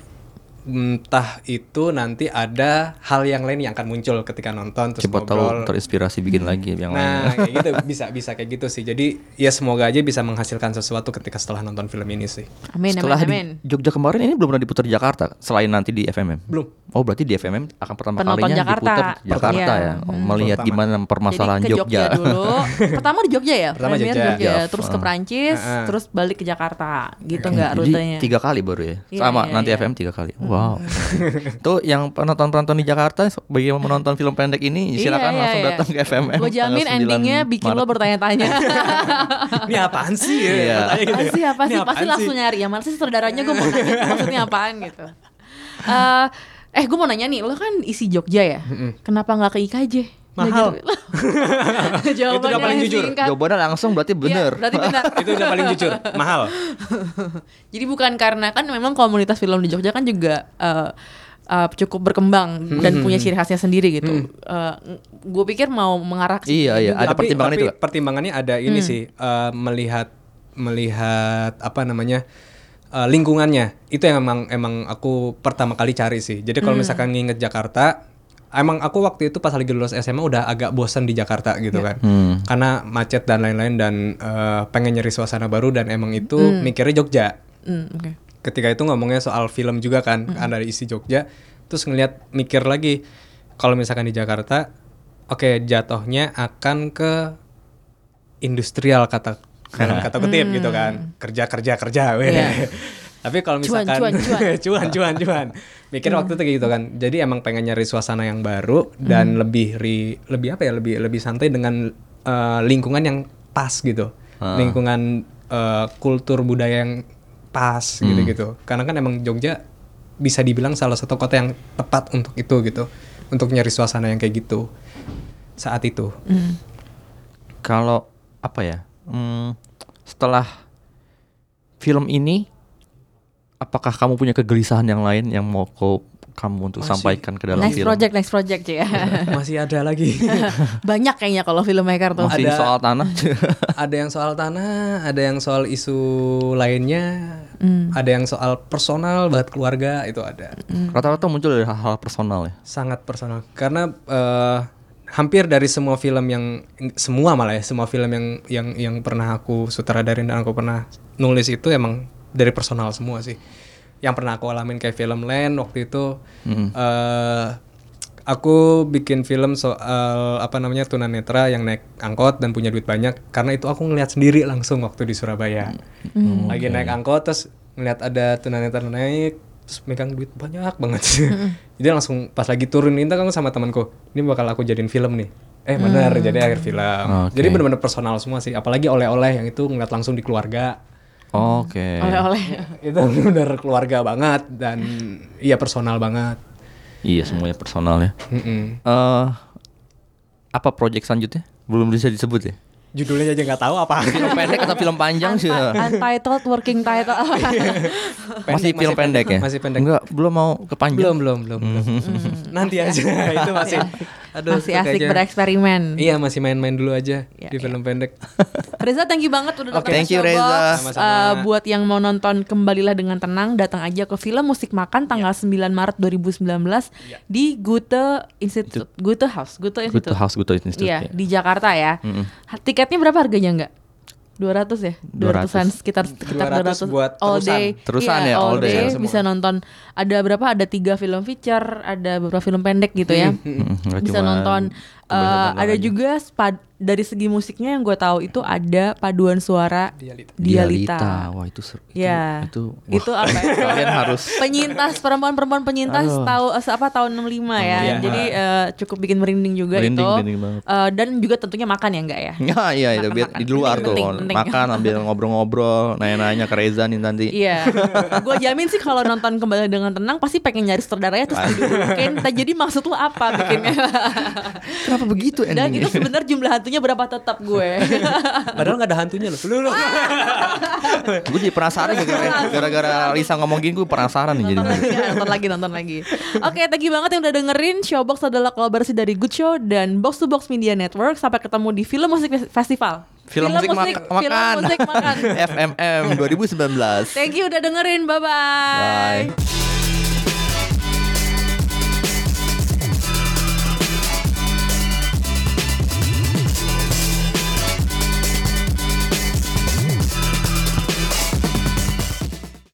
Speaker 9: Entah itu nanti ada hal yang lain yang akan muncul ketika nonton terus
Speaker 2: Siapa
Speaker 9: ngobrol.
Speaker 2: tahu terinspirasi bikin lagi yang
Speaker 9: Nah,
Speaker 2: lain.
Speaker 9: kayak gitu bisa bisa kayak gitu sih. Jadi ya semoga aja bisa menghasilkan sesuatu ketika setelah nonton film ini sih.
Speaker 1: Amin,
Speaker 2: Setelah
Speaker 1: amin, amin.
Speaker 2: di Jogja kemarin ini belum pernah diputar di Jakarta selain nanti di FMM.
Speaker 9: Belum.
Speaker 2: Oh berarti di FMM akan pertama
Speaker 1: Penonton
Speaker 2: kalinya
Speaker 1: Jakarta.
Speaker 2: diputar di Jakarta
Speaker 1: Iya.
Speaker 2: ya. Oh, Melihat
Speaker 9: Pertama.
Speaker 2: gimana permasalahan
Speaker 1: Jadi ke Jogja,
Speaker 2: Jogja.
Speaker 1: dulu. Pertama di Jogja ya?
Speaker 9: Pertama
Speaker 1: Premier
Speaker 9: Jogja.
Speaker 1: terus ke
Speaker 2: Ah.
Speaker 1: Prancis,
Speaker 9: Ah.
Speaker 1: terus balik ke Jakarta. Gitu nggak
Speaker 2: Jadi
Speaker 1: rutenya?
Speaker 2: tiga kali baru ya.
Speaker 1: Iya,
Speaker 2: Sama
Speaker 1: iya,
Speaker 2: nanti
Speaker 1: iya.
Speaker 2: FM tiga kali. Wow. Tuh yang penonton-penonton di Jakarta bagi yang menonton film pendek ini silakan
Speaker 1: Iya, iya,
Speaker 2: langsung
Speaker 1: iya.
Speaker 2: datang ke FMM.
Speaker 1: Gue jamin
Speaker 2: tanggal 9
Speaker 1: endingnya bikin lo bertanya-tanya.
Speaker 9: Ini apaan sih ya?
Speaker 2: Iya.
Speaker 9: Gitu
Speaker 1: apa
Speaker 9: ya.
Speaker 1: sih apa sih
Speaker 9: apaan
Speaker 1: pasti langsung nyari ya mana sih saudaranya gue mau nanya maksudnya apaan gitu Eh, eh gue mau nanya nih, lo kan isi Jogja ya? Kenapa nggak ke IKJ?
Speaker 9: Mahal.
Speaker 1: Nah, gitu. Jawabannya
Speaker 9: Itu udah paling jujur.
Speaker 1: singkat.
Speaker 2: Jawabannya langsung berarti
Speaker 1: Iya,
Speaker 2: bener.
Speaker 1: berarti benar.
Speaker 9: itu udah paling jujur, mahal.
Speaker 1: Jadi bukan karena kan memang komunitas film di Jogja kan juga eh, eh, cukup berkembang dan punya ciri khasnya sendiri gitu. gue pikir mau mengarah ke situ
Speaker 2: Iya, iya.
Speaker 1: juga.
Speaker 2: Ada pertimbangan
Speaker 9: tapi
Speaker 2: itu nggak?
Speaker 9: pertimbangannya ada ini sih eh, melihat melihat apa namanya eh, lingkungannya itu yang emang emang aku pertama kali cari sih jadi kalau misalkan nginget Jakarta emang aku waktu itu pas lagi lulus SMA udah agak bosan di Jakarta gitu kan. Karena macet dan lain-lain dan eh, pengen nyari suasana baru dan emang itu mikirnya Jogja.
Speaker 1: Hmm, oke.
Speaker 9: ketika itu ngomongnya soal film juga kan ada isi Jogja terus ngeliat mikir lagi kalau misalkan di Jakarta oke jatuhnya akan ke industrial kata dalam kata kutip gitu kan. Kerja kerja kerja weh. Tapi kalau
Speaker 1: Cuan,
Speaker 9: misalkan
Speaker 1: cuan, cuan.
Speaker 9: cuan cuan cuan. Mikir waktu itu kayak gitu kan. Jadi emang pengen nyari suasana yang baru dan lebih ri, lebih apa ya? Lebih lebih santai dengan eh, lingkungan yang pas gitu. Lingkungan eh, kultur budaya yang pas gitu gitu karena kan emang Jogja bisa dibilang salah satu kota yang tepat untuk itu gitu. Untuk nyari suasana yang kayak gitu. Saat itu.
Speaker 2: Kalau apa ya? hmm, setelah film ini, apakah kamu punya kegelisahan yang lain yang mau kau kamu untuk
Speaker 9: Masih.
Speaker 2: sampaikan ke dalam
Speaker 1: Next
Speaker 2: film?
Speaker 1: project, next project ya.
Speaker 9: masih ada lagi
Speaker 1: Banyak kayaknya kalau filmmaker tuh.
Speaker 2: Masih
Speaker 9: Ada-
Speaker 2: soal tanah?
Speaker 9: ada yang soal tanah, ada yang soal isu lainnya, ada yang soal personal buat keluarga itu ada.
Speaker 2: Rata-rata muncul dari hal-hal personal ya.
Speaker 9: Sangat personal karena eh, hampir dari semua film yang semua malah ya, semua film yang yang yang pernah aku sutradarin dan aku pernah nulis itu emang dari personal semua sih. Yang pernah aku alamin kayak film Land waktu itu eh aku bikin film soal apa namanya tunanetra yang naik angkot dan punya duit banyak karena itu aku ngeliat sendiri langsung waktu di Surabaya. Lagi naik angkot terus ngeliat ada tunanetra naik terus megang duit banyak banget. jadi langsung pas lagi turun minta kan sama temanku, ini bakal aku jadiin film nih. Eh benar jadi akhir film.
Speaker 2: Oke.
Speaker 9: Jadi benar-benar personal semua sih, apalagi oleh-oleh yang itu ngeliat langsung di keluarga.
Speaker 2: Oke.
Speaker 1: Oleh-oleh.
Speaker 9: itu benar keluarga banget dan iya personal banget.
Speaker 2: Iya semuanya personal ya.
Speaker 9: Mm-mm.
Speaker 2: Eh apa project selanjutnya? Belum bisa disebut ya?
Speaker 9: Judulnya aja nggak tahu apa.
Speaker 2: Film pendek atau film panjang sih?
Speaker 1: Untitled working title.
Speaker 2: masih film pendek, ya?
Speaker 9: Masih pendek.
Speaker 2: Enggak, belum mau ke panjang.
Speaker 9: Belum, belum, belum, belum. Nanti aja. itu masih aduh
Speaker 1: Masih asik
Speaker 9: kayaknya-
Speaker 1: bereksperimen.
Speaker 9: Iya, masih main-main dulu aja
Speaker 1: Iya,
Speaker 9: di
Speaker 1: iya.
Speaker 9: film pendek.
Speaker 1: Reza thank you banget udah datang
Speaker 2: Thank
Speaker 1: ke
Speaker 2: you, Reza.
Speaker 1: Showbox.
Speaker 9: Sama-sama.
Speaker 1: Eh, buat yang mau nonton Kembalilah dengan Tenang datang aja ke film Musik Makan tanggal 9 Maret 2019 di Gute Institute Gute House Gute Institute.
Speaker 2: to House, to Institute.
Speaker 1: Iya,
Speaker 2: ya.
Speaker 1: di Jakarta ya. Ha- Tiketnya berapa harganya enggak? 200 ya?
Speaker 2: 200.
Speaker 1: 200-an sekitar sekitar
Speaker 9: 200
Speaker 1: 200,
Speaker 9: buat
Speaker 1: all
Speaker 9: terusan.
Speaker 1: day.
Speaker 2: Terusan
Speaker 1: Iya,
Speaker 2: ya, all day.
Speaker 9: Semua.
Speaker 1: bisa nonton ada berapa? Ada tiga film feature, ada beberapa film pendek gitu ya.
Speaker 2: Hmm, nggak
Speaker 1: bisa
Speaker 2: cuma
Speaker 1: nonton eh,
Speaker 2: kebanyakan
Speaker 1: ada juga spa- dari segi musiknya yang gue tahu itu ada paduan suara
Speaker 9: Dialita.
Speaker 1: Dialita.
Speaker 2: Wah, itu seru.
Speaker 1: Ya.
Speaker 2: Itu,
Speaker 1: Itu,
Speaker 2: wah,
Speaker 1: apa ya?
Speaker 2: Kalian harus
Speaker 1: penyintas perempuan-perempuan penyintas tahu eh, apa tahun 65 ya.
Speaker 9: Iya.
Speaker 1: Jadi eh, cukup bikin merinding juga
Speaker 2: Merinding,
Speaker 1: itu.
Speaker 2: merinding banget.
Speaker 1: Eh, dan juga tentunya makan ya enggak ya?
Speaker 2: Ya, iya, itu
Speaker 1: Makan,
Speaker 2: biar di luar tuh.
Speaker 1: penting, penting.
Speaker 2: Makan ambil ngobrol-ngobrol, nanya-nanya ke Reza nih nanti.
Speaker 1: Iya, gue jamin sih kalau nonton kembali dengan tenang pasti pengen nyari saudaranya terus didudukin. Jadi maksud lu apa bikinnya?
Speaker 2: Kenapa begitu
Speaker 1: Dan
Speaker 2: endingnya?
Speaker 1: itu sebenarnya jumlah hantunya berapa tetap gue.
Speaker 9: Padahal nggak ada hantunya loh. Lu, lu.
Speaker 2: gue jadi penasaran gara-gara, gara-gara Lisa ngomong gini gue penasaran nih jadi.
Speaker 1: nonton lagi, nonton lagi, nonton lagi. Oke, thank you banget yang udah dengerin. Showbox adalah kolaborasi dari Good Show dan Box to Box Media Network. Sampai ketemu di Film Musik Festival.
Speaker 2: Film, musik, mak-
Speaker 1: film
Speaker 2: makan.
Speaker 1: musik makan.
Speaker 2: FMM 2019.
Speaker 1: Thank you udah dengerin. Bye-bye.
Speaker 2: Bye.